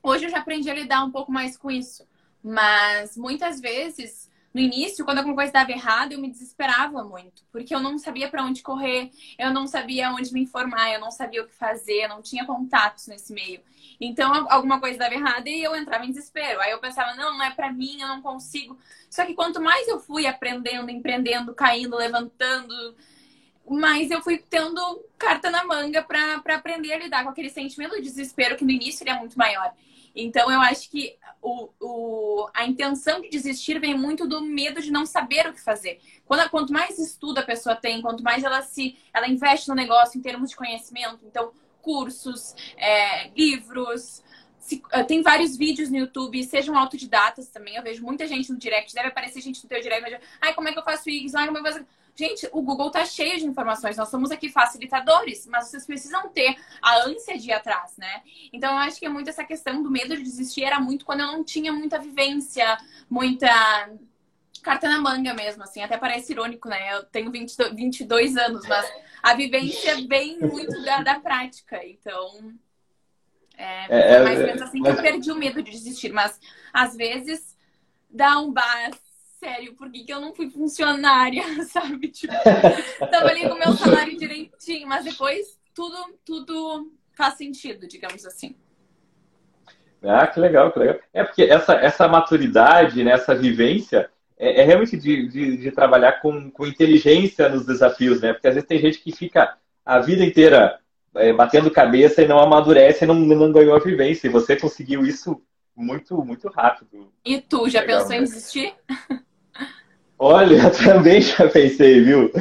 Hoje eu já aprendi a lidar um pouco mais com isso. Mas muitas vezes, no início, quando alguma coisa dava errado, eu me desesperava muito, porque eu não sabia para onde correr, eu não sabia onde me informar, eu não sabia o que fazer, eu não tinha contatos nesse meio. Então, alguma coisa dava errado e eu entrava em desespero. Aí eu pensava, não, não é para mim, eu não consigo. Só que quanto mais eu fui aprendendo, empreendendo, caindo, levantando, mais eu fui tendo carta na manga para aprender a lidar com aquele sentimento de desespero que no início ele é muito maior. Então, eu acho que o, o, a intenção de desistir vem muito do medo de não saber o que fazer. Quando, quanto mais estudo a pessoa tem, quanto mais ela se ela investe no negócio em termos de conhecimento, então, cursos, é, livros. Se, uh, tem vários vídeos no YouTube, sejam autodidatas também. Eu vejo muita gente no direct, deve aparecer gente no teu direct, mas, ai, como é que eu faço isso? Ai, como é que eu faço... Gente, o Google está cheio de informações. Nós somos aqui facilitadores, mas vocês precisam ter a ânsia de ir atrás, né? Então, eu acho que é muito essa questão do medo de desistir era muito quando eu não tinha muita vivência, muita carta na manga mesmo, assim. Até parece irônico, né? Eu tenho 22, 22 anos, mas a vivência vem muito da, da prática. Então, é, é, é mais ou menos assim que eu perdi o medo de desistir. Mas, às vezes, dá um bar sério, por que, que eu não fui funcionária, sabe? Tipo, tava ali com o meu salário direitinho, mas depois tudo, tudo faz sentido, digamos assim. Ah, que legal, que legal. É porque essa, essa maturidade, né, essa vivência, é, é realmente de, de, de, trabalhar com, com inteligência nos desafios, né? Porque às vezes tem gente que fica a vida inteira é, batendo cabeça e não amadurece e não, não ganhou a vivência. E você conseguiu isso muito, muito rápido. E tu, já legal, pensou né? em desistir? Olha, também já pensei, viu?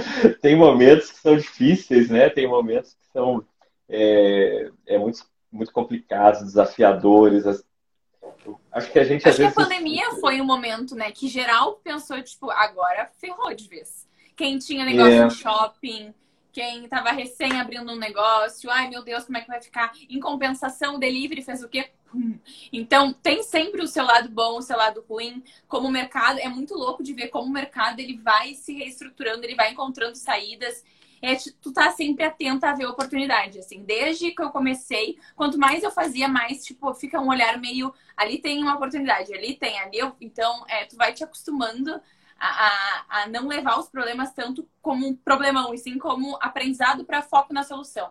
Tem momentos que são difíceis, né? Tem momentos que são é, é muito, muito complicados, desafiadores. Acho que a gente Acho que vezes... a pandemia foi um momento, né, que geral pensou, tipo, agora ferrou de vez. Quem tinha negócio é. no shopping, quem estava recém abrindo um negócio, ai meu Deus, como é que vai ficar? Em compensação, o delivery fez o quê? Então, tem sempre o seu lado bom, o seu lado ruim. Como o mercado, é muito louco de ver como o mercado ele vai se reestruturando, ele vai encontrando saídas. É, tu tá sempre atenta a ver oportunidade, assim. Desde que eu comecei, quanto mais eu fazia, mais, tipo, fica um olhar meio... Ali tem uma oportunidade, ali tem, ali eu... Então, é, tu vai te acostumando a, a, não levar os problemas tanto como um problemão, e sim como aprendizado para foco na solução.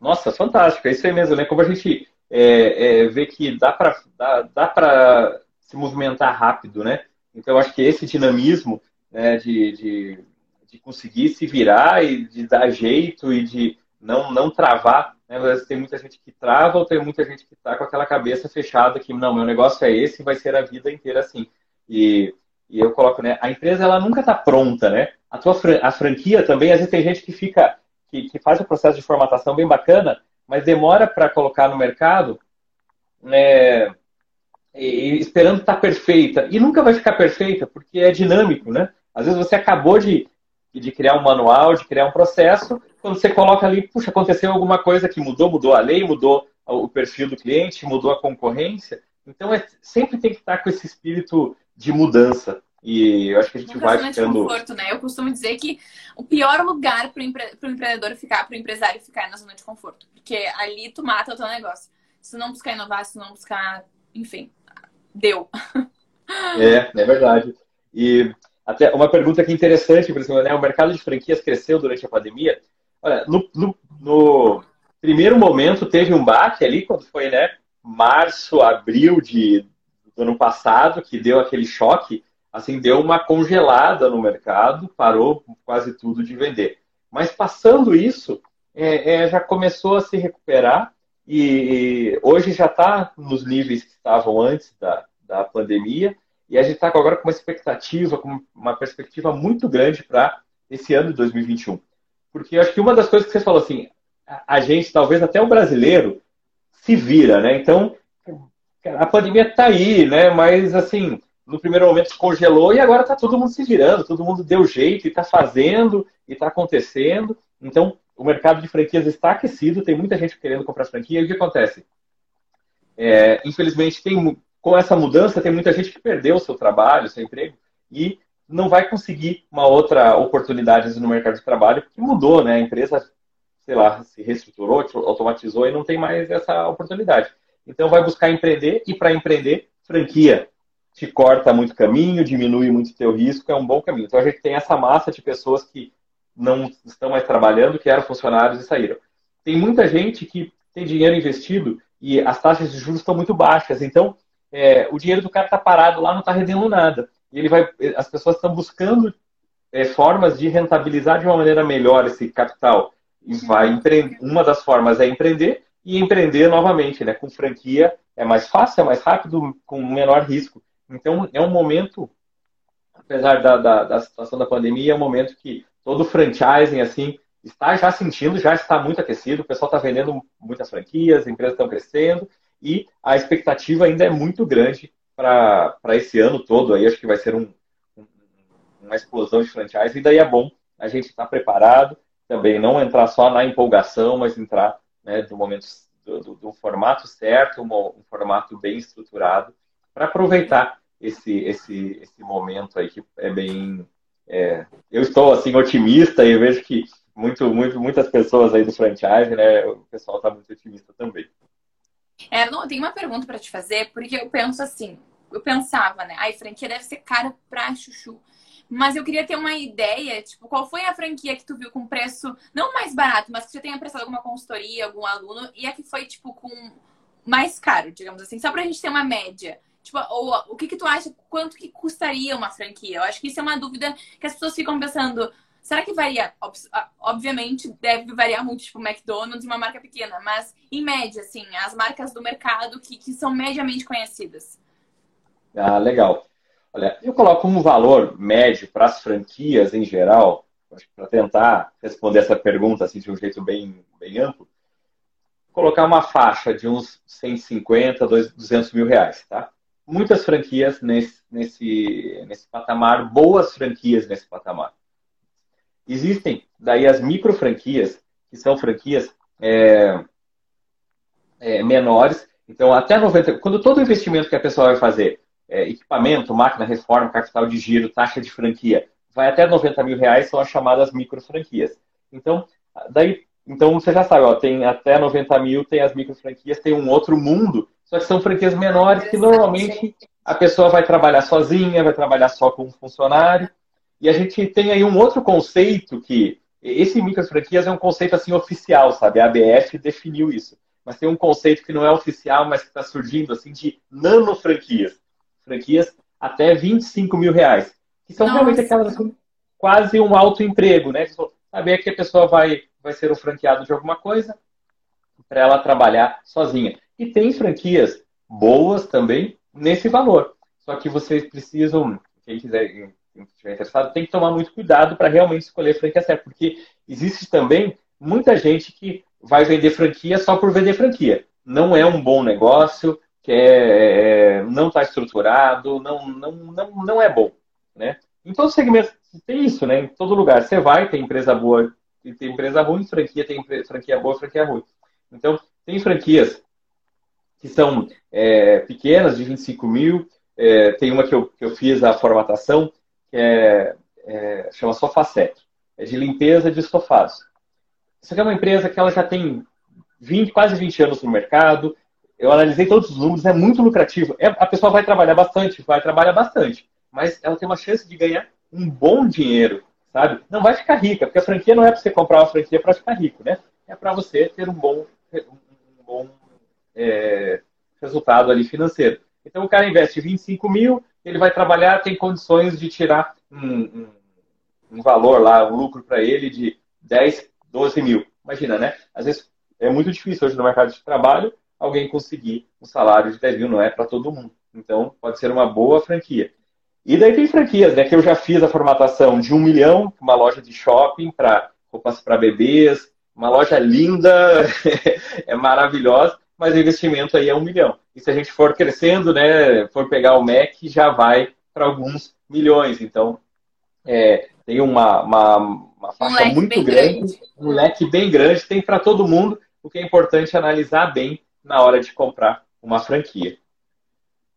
Nossa, fantástico. É isso aí mesmo, né? Como a gente é, é, vê que dá para dá, dá se movimentar rápido, né? Então, acho que esse dinamismo né, de, de, de, conseguir se virar e de dar jeito e de não, não travar. Né? Tem muita gente que trava ou tem muita gente que está com aquela cabeça fechada que, não, meu negócio é esse e vai ser a vida inteira assim. E e eu coloco, né? A empresa ela nunca está pronta, né? A tua a franquia também, às vezes tem gente que fica, que, que faz o processo de formatação bem bacana, mas demora para colocar no mercado, né? E, esperando estar tá perfeita. E nunca vai ficar perfeita, porque é dinâmico, né? Às vezes você acabou de, de criar um manual, de criar um processo, quando você coloca ali, puxa, aconteceu alguma coisa que mudou, mudou a lei, mudou o perfil do cliente, mudou a concorrência. Então, é, sempre tem que estar com esse espírito de mudança. E eu acho que a gente vai ficando. De conforto, né? Eu costumo dizer que o pior lugar para o empre... empreendedor ficar, para o empresário ficar é na zona de conforto. Porque ali tu mata o teu negócio. Se não buscar inovar, se não buscar. Enfim, deu. É, é verdade. E até uma pergunta que é interessante, por exemplo, né? O mercado de franquias cresceu durante a pandemia. Olha, no, no, no primeiro momento teve um baque ali, quando foi, né? Março, abril de do ano passado, que deu aquele choque, assim, deu uma congelada no mercado, parou quase tudo de vender. Mas passando isso, é, é, já começou a se recuperar e, hoje já está nos níveis que estavam antes da, da pandemia e a gente está agora com uma expectativa, com uma perspectiva muito grande para esse ano de 2021. Porque acho que uma das coisas que você falou assim, a gente, talvez até o brasileiro, se vira, né? Então, a pandemia está aí, né? Mas assim, no primeiro momento congelou e agora está todo mundo se virando, todo mundo deu jeito e está fazendo e está acontecendo. Então, o mercado de franquias está aquecido, tem muita gente querendo comprar franquia. E o que acontece? É, infelizmente, tem, com essa mudança, tem muita gente que perdeu o seu trabalho, seu emprego e não vai conseguir uma outra oportunidade no mercado de trabalho, porque mudou, né? A empresa, sei lá, se reestruturou, automatizou e não tem mais essa oportunidade. Então vai buscar empreender e para empreender, franquia te corta muito caminho, diminui muito teu risco, é um bom caminho. Então a gente tem essa massa de pessoas que não estão mais trabalhando, que eram funcionários e saíram. Tem muita gente que tem dinheiro investido e as taxas de juros estão muito baixas. Então é, o dinheiro do cara está parado lá, não está rendendo nada. E ele vai, as pessoas estão buscando é, formas de rentabilizar de uma maneira melhor esse capital. E vai empreender. Uma das formas é empreender e empreender novamente, né? Com franquia é mais fácil, é mais rápido, com menor risco. Então, é um momento, apesar da, da, da situação da pandemia, é um momento que todo franchising, assim, está já sentindo, já está muito aquecido, o pessoal está vendendo muitas franquias, as empresas estão crescendo e a expectativa ainda é muito grande para esse ano todo. Aí acho que vai ser um, um, uma explosão de franchise e daí é bom a gente estar tá preparado também, não entrar só na empolgação, mas entrar né, do momento do, do, do formato certo, um, um, formato bem estruturado, para aproveitar esse, esse, esse momento aí que é bem. É, eu estou assim otimista e vejo que muito, muito, muitas pessoas aí do franchise, né, o pessoal está muito otimista também. É, não, tem uma pergunta para te fazer, porque eu penso assim, eu pensava, né, a franquia deve ser cara pra chuchu. Mas eu queria ter uma ideia, tipo, qual foi a franquia que tu viu com preço não mais barato, mas que você tenha prestado alguma consultoria, algum aluno, e a que foi, tipo, com mais caro, digamos assim, só pra gente ter uma média. Tipo, ou o que que tu acha, quanto que custaria uma franquia? Eu acho que isso é uma dúvida que as pessoas ficam pensando, será que varia? Obviamente, deve variar muito, tipo, McDonald's, uma marca pequena, mas em média, assim, as marcas do mercado que, que são mediamente conhecidas. Ah, legal. Olha, eu coloco um valor médio para as franquias em geral, para tentar responder essa pergunta assim, de um jeito bem, bem amplo, colocar uma faixa de uns 150, 200 mil reais, tá? Muitas franquias nesse, nesse, nesse patamar, boas franquias nesse patamar. Existem daí as micro franquias, que são franquias é, é, menores. Então, até 90, quando todo investimento que a pessoa vai fazer, é, equipamento, máquina, reforma, capital de giro, taxa de franquia, vai até 90 mil reais, são as chamadas micro franquias. Então, daí, então você já sabe, ó, tem até 90 mil, tem as micro franquias, tem um outro mundo, só que são franquias menores que normalmente a pessoa vai trabalhar sozinha, vai trabalhar só com um funcionário. E a gente tem aí um outro conceito que esse micro franquias é um conceito assim oficial, sabe? A ABF definiu isso. Mas tem um conceito que não é oficial, mas que está surgindo assim de nano franquias. Franquias até 25 mil reais. Que são Nossa. realmente aquelas quase um autoemprego, né? Saber que a pessoa vai, vai ser um franqueado de alguma coisa para ela trabalhar sozinha. E tem franquias boas também nesse valor. Só que vocês precisam, quem quiser quem estiver interessado, tem que tomar muito cuidado para realmente escolher a franquia certa, porque existe também muita gente que vai vender franquia só por vender franquia. Não é um bom negócio, que é, é não está estruturado, não, não, não, não é bom. Né? Em todos os segmentos tem isso, né? Em todo lugar. Você vai, tem empresa boa e tem empresa ruim, franquia tem franquia boa, franquia ruim. Então, tem franquias que são é, pequenas, de 25 mil. É, tem uma que eu, que eu fiz a formatação, que é, é, chama Sofacet, é de limpeza de estofados. Isso aqui é uma empresa que ela já tem 20, quase 20 anos no mercado. Eu analisei todos os números, é muito lucrativo. É, a pessoa vai trabalhar bastante, vai trabalhar bastante, mas ela tem uma chance de ganhar um bom dinheiro, sabe? Não vai ficar rica, porque a franquia não é para você comprar uma franquia para ficar rico, né? É para você ter um bom, um bom é, resultado ali financeiro. Então o cara investe 25 mil, ele vai trabalhar, tem condições de tirar um, um, um valor lá, um lucro para ele de 10, 12 mil. Imagina, né? Às vezes é muito difícil hoje no mercado de trabalho alguém conseguir um salário de 10 mil, não é para todo mundo. Então pode ser uma boa franquia. E daí tem franquias, né? Que eu já fiz a formatação de um milhão, uma loja de shopping para roupas para bebês, uma loja linda, é maravilhosa mas o investimento aí é um milhão. E se a gente for crescendo, né, for pegar o MEC, já vai para alguns milhões. Então, é, tem uma, uma, uma faixa um muito grande, grande, um leque bem grande, tem para todo mundo, o que é importante analisar bem na hora de comprar uma franquia.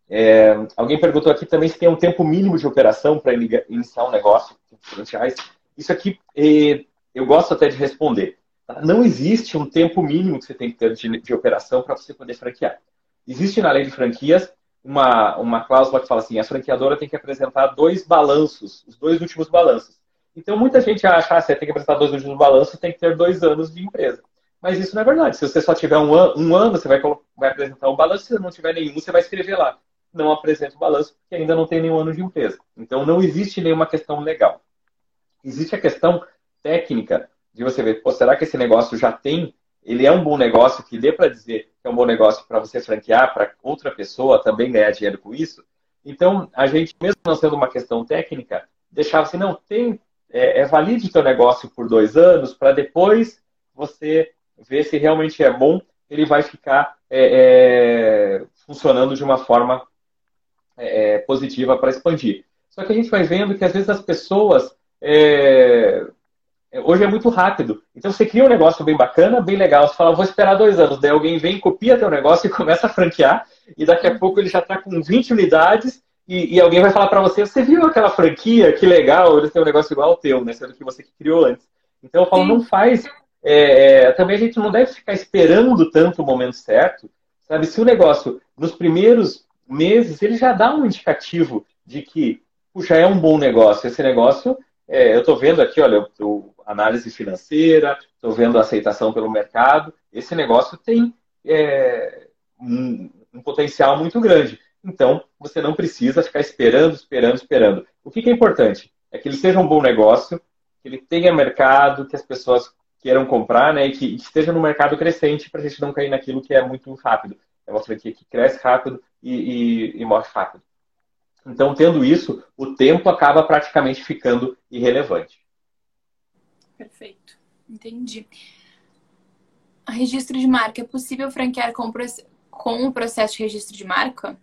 É, alguém perguntou aqui também se tem um tempo mínimo de operação para iniciar um negócio franchise. Isso aqui é, eu gosto até de responder. Não existe um tempo mínimo que você tem que ter de, de operação para você poder franquear. Existe na lei de franquias uma, uma cláusula que fala assim: a franqueadora tem que apresentar dois balanços, os dois últimos balanços. Então, muita gente acha que ah, você tem que apresentar dois últimos balanços, tem que ter dois anos de empresa. Mas isso não é verdade. Se você só tiver um, an um ano, você vai, vai apresentar um balanço. Se não tiver nenhum, você vai escrever lá. Não apresenta o balanço, porque ainda não tem nenhum ano de empresa. Então, não existe nenhuma questão legal. Existe a questão técnica de você ver, pô, será que esse negócio já tem, ele é um bom negócio que dê para dizer que é um bom negócio para você franquear para outra pessoa também ganhar dinheiro com isso? Então, a gente, mesmo não sendo uma questão técnica, deixava assim, não, tem, é, é valide o teu negócio por dois anos para depois você ver se realmente é bom, ele vai ficar é, é, funcionando de uma forma é, positiva para expandir. Só que a gente vai vendo que às vezes as pessoas é, é, hoje é muito rápido. Então você cria um negócio bem bacana, bem legal. Você fala, vou esperar dois anos. Daí alguém vem, copia teu negócio e começa a franquear. E daqui a pouco ele já está com 20 unidades. E, e alguém vai falar para você: você viu aquela franquia? Que legal, eles têm um negócio igual ao teu, né? Sendo que você que criou antes. Então eu falo, Sim. não faz. É, é, também a gente não deve ficar esperando tanto o momento certo. Sabe, se o negócio, nos primeiros meses, ele já dá um indicativo de que, puxa, é um bom negócio. Esse negócio é, eu estou vendo aqui, olha, análise financeira, estou vendo a aceitação pelo mercado. Esse negócio tem é, um, um, potencial muito grande. Então, você não precisa ficar esperando, esperando, esperando. O que, que é importante? É que ele seja um bom negócio, que ele tenha mercado, que as pessoas queiram comprar, né? E que, que esteja no mercado crescente para a gente não cair naquilo que é muito rápido. É uma franquia que cresce rápido e, e, e morre rápido. Então, tendo isso, o tempo acaba praticamente ficando irrelevante. Perfeito. Entendi. A registro de marca, é possível franquear com, com o processo de registro de marca?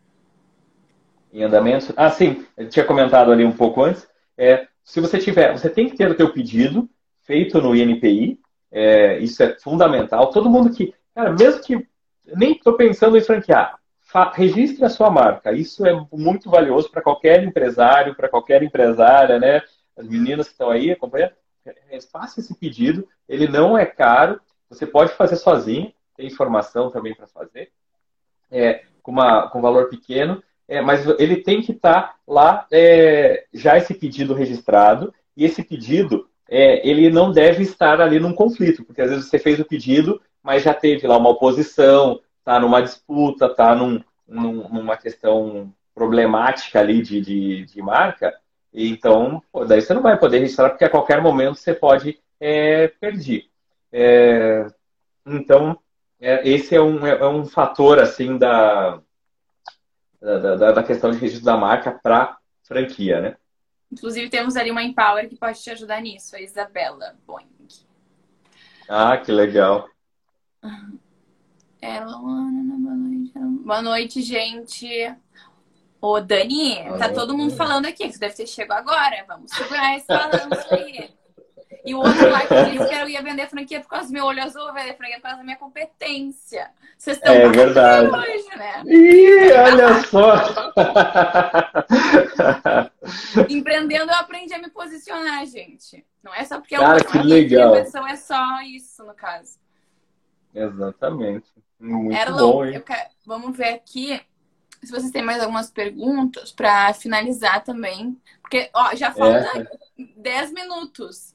Em andamento? Ah, sim. Eu tinha comentado ali um pouco antes. É, se você tiver, você tem que ter o teu pedido feito no INPI. É, isso é fundamental. Todo mundo que, cara, mesmo que nem estou pensando em franquear, registre a sua marca. Isso é muito valioso para qualquer empresário, para qualquer empresária, né? As meninas que estão aí acompanhando, é, faça esse pedido. Ele não é caro. Você pode fazer sozinho. Tem informação também para fazer. É, com, uma, com valor pequeno. É, mas ele tem que estar tá lá é, já esse pedido registrado. E esse pedido, é, ele não deve estar ali num conflito. Porque às vezes você fez o pedido, mas já teve lá uma oposição, está numa disputa, está num, num, numa questão problemática ali de, de, de marca, então pô, daí você não vai poder registrar porque a qualquer momento você pode é, perder. É, então é, esse é um, é um fator assim da, da, da questão de registro da marca para franquia, né? Inclusive temos ali uma Empower que pode te ajudar nisso, a Isabela Boing. Ah, que legal. Ela, boa noite. Boa noite, gente. Ô, Dani, tá todo mundo falando aqui. Você deve ter chegado agora. Vamos segurar esse balanço aí. E o outro lá que disse que eu ia vender franquia por causa do meu olho azul, vender franquia por causa da minha competência. Vocês estão é verdade. hoje, né? Ih, olha só! Empreendendo, eu aprendi a me posicionar, gente. Não é só porque é uma Cara, que legal. é só isso, no caso. Exatamente. Muito Erlon, bom, hein? Quero... Vamos ver aqui se vocês têm mais algumas perguntas para finalizar também. Porque ó, já falta é. 10 minutos.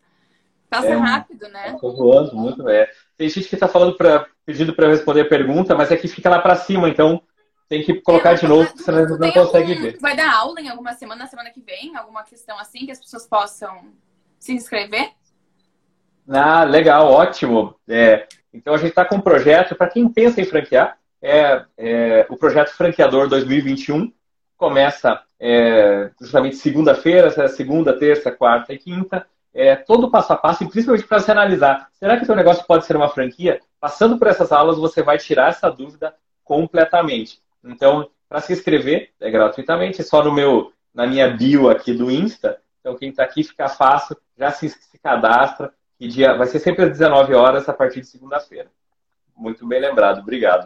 Passa é, rápido, né? Tô voando muito, é. Tem gente que está falando para pedindo para eu responder a pergunta, mas é que fica lá para cima, então tem que colocar é, de novo, porque senão não consegue algum, ver. Vai dar aula em alguma semana, na semana que vem? Alguma questão assim que as pessoas possam se inscrever? Ah, legal, ótimo. É, então a gente está com um projeto, para quem pensa em franquear, é, é, o projeto Franqueador 2021. Começa é, justamente segunda-feira, segunda, terça, quarta e quinta. É, todo o passo a passo, principalmente para se analisar, será que seu negócio pode ser uma franquia? Passando por essas aulas, você vai tirar essa dúvida completamente. Então, para se inscrever, é gratuitamente, é só no meu, na minha bio aqui do Insta. Então, quem está aqui fica fácil, já se, se cadastra, e dia, vai ser sempre às 19 horas a partir de segunda-feira. Muito bem lembrado, obrigado.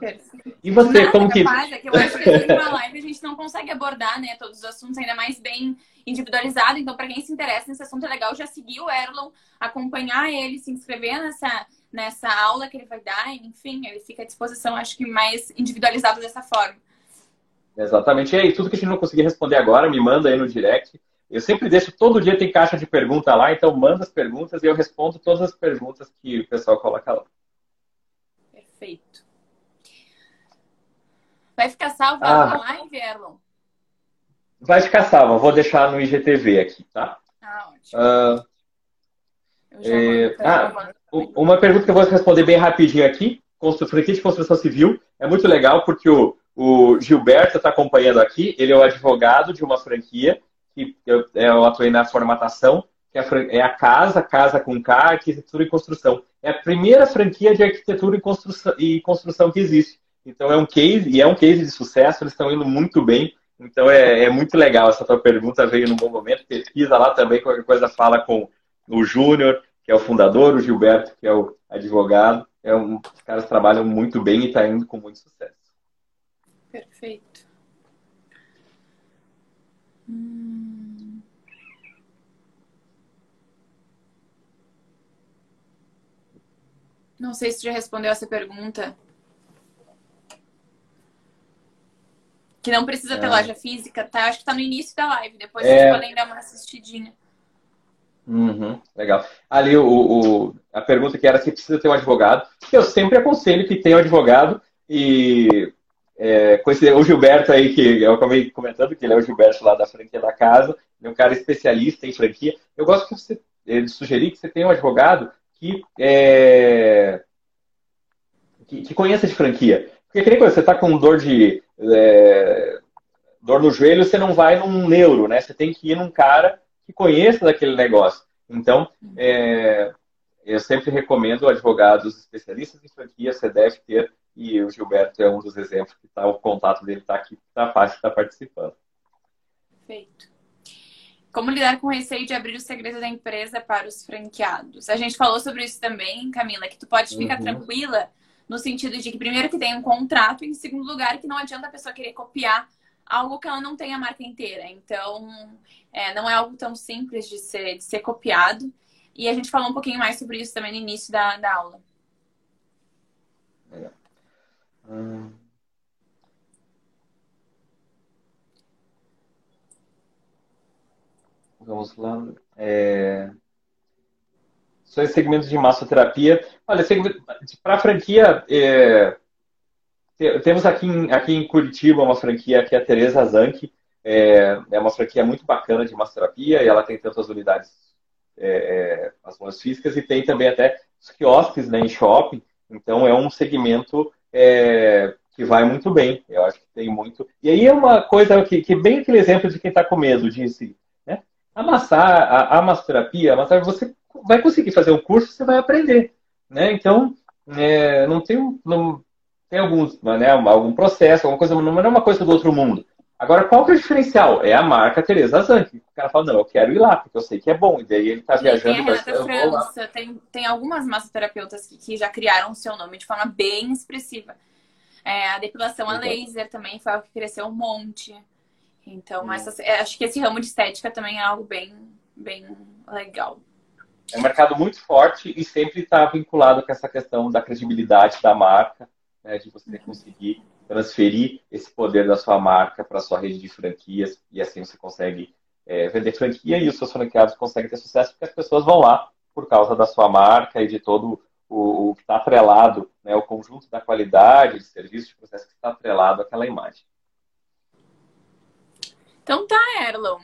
E você, Nada, como que. Capaz, é que eu acho que numa live a gente não consegue abordar né, todos os assuntos, ainda mais bem individualizado. Então, para quem se interessa nesse assunto, é legal já seguir o Erlon, acompanhar ele, se inscrever nessa, nessa aula que ele vai dar. Enfim, ele fica à disposição, acho que mais individualizado dessa forma. Exatamente. E aí, tudo que a gente não conseguir responder agora, me manda aí no direct. Eu sempre deixo, todo dia tem caixa de pergunta lá, então manda as perguntas e eu respondo todas as perguntas que o pessoal coloca lá. Perfeito. Vai ficar salva ah, a live, Erlon? Vai ficar salva, vou deixar no IGTV aqui, tá? Ah, ótimo. Uh, é, ah, uma pergunta que eu vou responder bem rapidinho aqui, franquia de construção civil, é muito legal porque o, o Gilberto está acompanhando aqui, ele é o advogado de uma franquia que eu, eu atuei na formatação, que é, é a Casa, Casa com K, Arquitetura e Construção. É a primeira franquia de arquitetura e construção, e construção que existe. Então é um case, e é um case de sucesso, eles estão indo muito bem. Então é, é muito legal essa tua pergunta, veio num bom momento. Pesquisa lá também, qualquer coisa fala com o Júnior, que é o fundador, o Gilberto, que é o advogado. É um, os caras trabalham muito bem e está indo com muito sucesso. Perfeito. Hum. Não sei se já respondeu essa pergunta. Que não precisa ter é. loja física, tá? Acho que tá no início da live. Depois é. vocês podem dar uma assistidinha. Uhum, legal. Ali o, o, a pergunta que era se precisa ter um advogado. Eu sempre aconselho que tenha um advogado e é, o Gilberto aí, que eu acabei comentando, que ele é o Gilberto lá da franquia da casa, ele é um cara especialista em franquia. Eu gosto que você, de sugerir que você tenha um advogado que, é, que, que, conheça de franquia. Porque, que você está com dor de é, dor no joelho, você não vai num neuro, né? Você tem que ir num cara que conheça daquele negócio. Então, é, eu sempre recomendo advogados especialistas em franquia, você deve ter, e o Gilberto é um dos exemplos que tá, o contato dele está aqui, está fácil, está participando. Perfeito. Como lidar com o receio de abrir o segredo da empresa para os franqueados? A gente falou sobre isso também, Camila, que tu pode ficar uhum. tranquila no sentido de que, primeiro, que tem um contrato, e em segundo lugar, que não adianta a pessoa querer copiar algo que ela não tem a marca inteira. Então, é, não é algo tão simples de ser, de ser copiado. E a gente falou um pouquinho mais sobre isso também no início da, da aula. Hum. Vamos lá. É... São segmentos de massoterapia. Olha, para a franquia, é... temos aqui em, aqui em Curitiba uma franquia que é a Teresa Zanck. É, é uma franquia muito bacana de massoterapia e ela tem tantas unidades, é, é, as lojas físicas, e tem também até os quiosques né, em shopping. Então, é um segmento é, que vai muito bem. Eu acho que tem muito. E aí é uma coisa que, que bem aquele exemplo de quem está com medo, disse a, a, a massoterapia, a massagem, você vai conseguir fazer um curso, você vai aprender. Né? Então, é, não tem, não, tem alguns, né, algum processo, alguma coisa, não é uma coisa do outro mundo. Agora, qual que é o diferencial? É a marca Teresa Zanck. O cara fala, não, eu quero ir lá, porque eu sei que é bom. E daí ele está viajando. Tem a Renata França, tem, tem algumas massoterapeutas que, que já criaram o seu nome de forma bem expressiva. É, a depilação a laser também foi algo que cresceu um monte. Então, hum. é, acho que esse ramo de estética também é algo bem, bem legal. É um mercado muito forte e sempre está vinculado com essa questão da credibilidade da marca, né, de você uhum. conseguir transferir esse poder da sua marca para a sua rede de franquias e assim você consegue é, vender franquia e os seus franqueados conseguem ter sucesso porque as pessoas vão lá por causa da sua marca e de todo o, o que está atrelado, né, o conjunto da qualidade de serviço, de processo que está atrelado àquela imagem. Então tá, Erlon.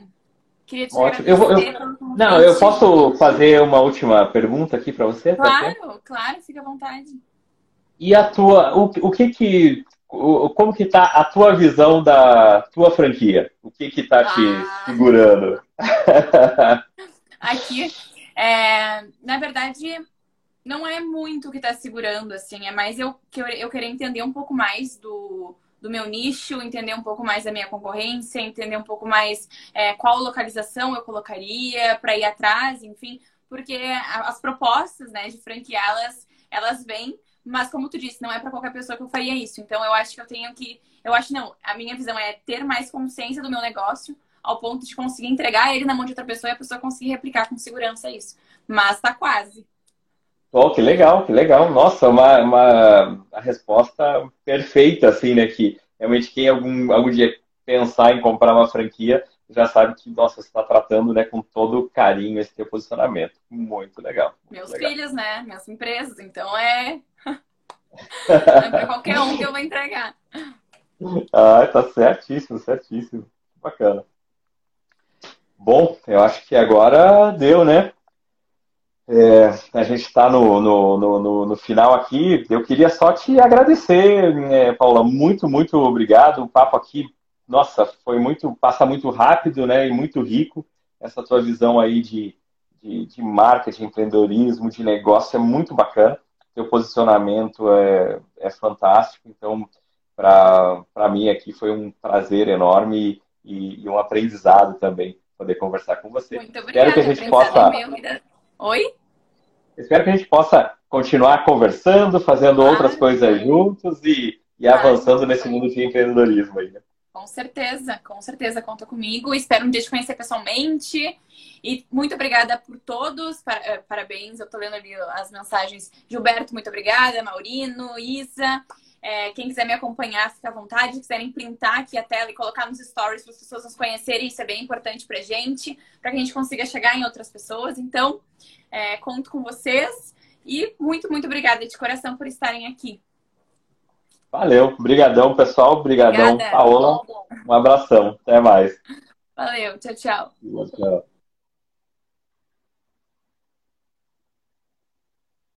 Queria te Ótimo. Eu, eu, não, eu posso fazer uma última pergunta aqui para você? Claro, tá claro, fica à vontade. E a tua, o, o que que, o, como que tá a tua visão da tua franquia? O que que tá te ah. segurando? Aqui, é, na verdade, não é muito o que tá segurando, assim, é mais eu, eu querer entender um pouco mais do, do meu nicho, entender um pouco mais da minha concorrência, entender um pouco mais é, qual localização eu colocaria para ir atrás, enfim, porque as propostas né, de franquia, elas, elas vêm, mas como tu disse, não é para qualquer pessoa que eu faria isso. Então eu acho que eu tenho que. Eu acho não, a minha visão é ter mais consciência do meu negócio ao ponto de conseguir entregar ele na mão de outra pessoa e a pessoa conseguir replicar com segurança isso. Mas tá quase. Oh, que legal, que legal. Nossa, uma, uma a resposta perfeita, assim, né? Que realmente quem algum, algum dia pensar em comprar uma franquia já sabe que, nossa, você está tratando né, com todo carinho esse teu posicionamento. Muito legal. Muito Meus legal. filhos, né? Minhas empresas. Então é. é para qualquer um que eu vou entregar. Ah, tá certíssimo, certíssimo. Bacana. Bom, eu acho que agora deu, né? É, a gente está no, no, no, no, final aqui. Eu queria só te agradecer, né, Paula. Muito, muito obrigado. O papo aqui, nossa, foi muito, passa muito rápido, né? E muito rico. Essa tua visão aí de, de, de de empreendedorismo, de negócio é muito bacana. Teu posicionamento é, é fantástico. Então, para mim aqui foi um prazer enorme e, e, um aprendizado também poder conversar com você. Muito obrigada. Espero que a gente possa. Oi? Espero que a gente possa continuar conversando, fazendo ah, outras coisas juntos e, e avançando nesse mundo de empreendedorismo aí. Né? Com certeza, com certeza, conta comigo. Espero um dia te conhecer pessoalmente. E muito obrigada por todos. Eh, parabéns, eu estou lendo ali as mensagens. Gilberto, muito obrigada. Maurino, Isa. É, quem quiser me acompanhar, fica à vontade. Se quiserem printar aqui a tela e colocar nos stories para as pessoas nos conhecerem, isso é bem importante para gente, para que a gente consiga chegar em outras pessoas. Então, é, conto com vocês e muito, muito obrigada de coração por estarem aqui. Valeu, brigadão pessoal, brigadão Paola, um abração, até mais. Valeu, tchau, tchau. Tchau.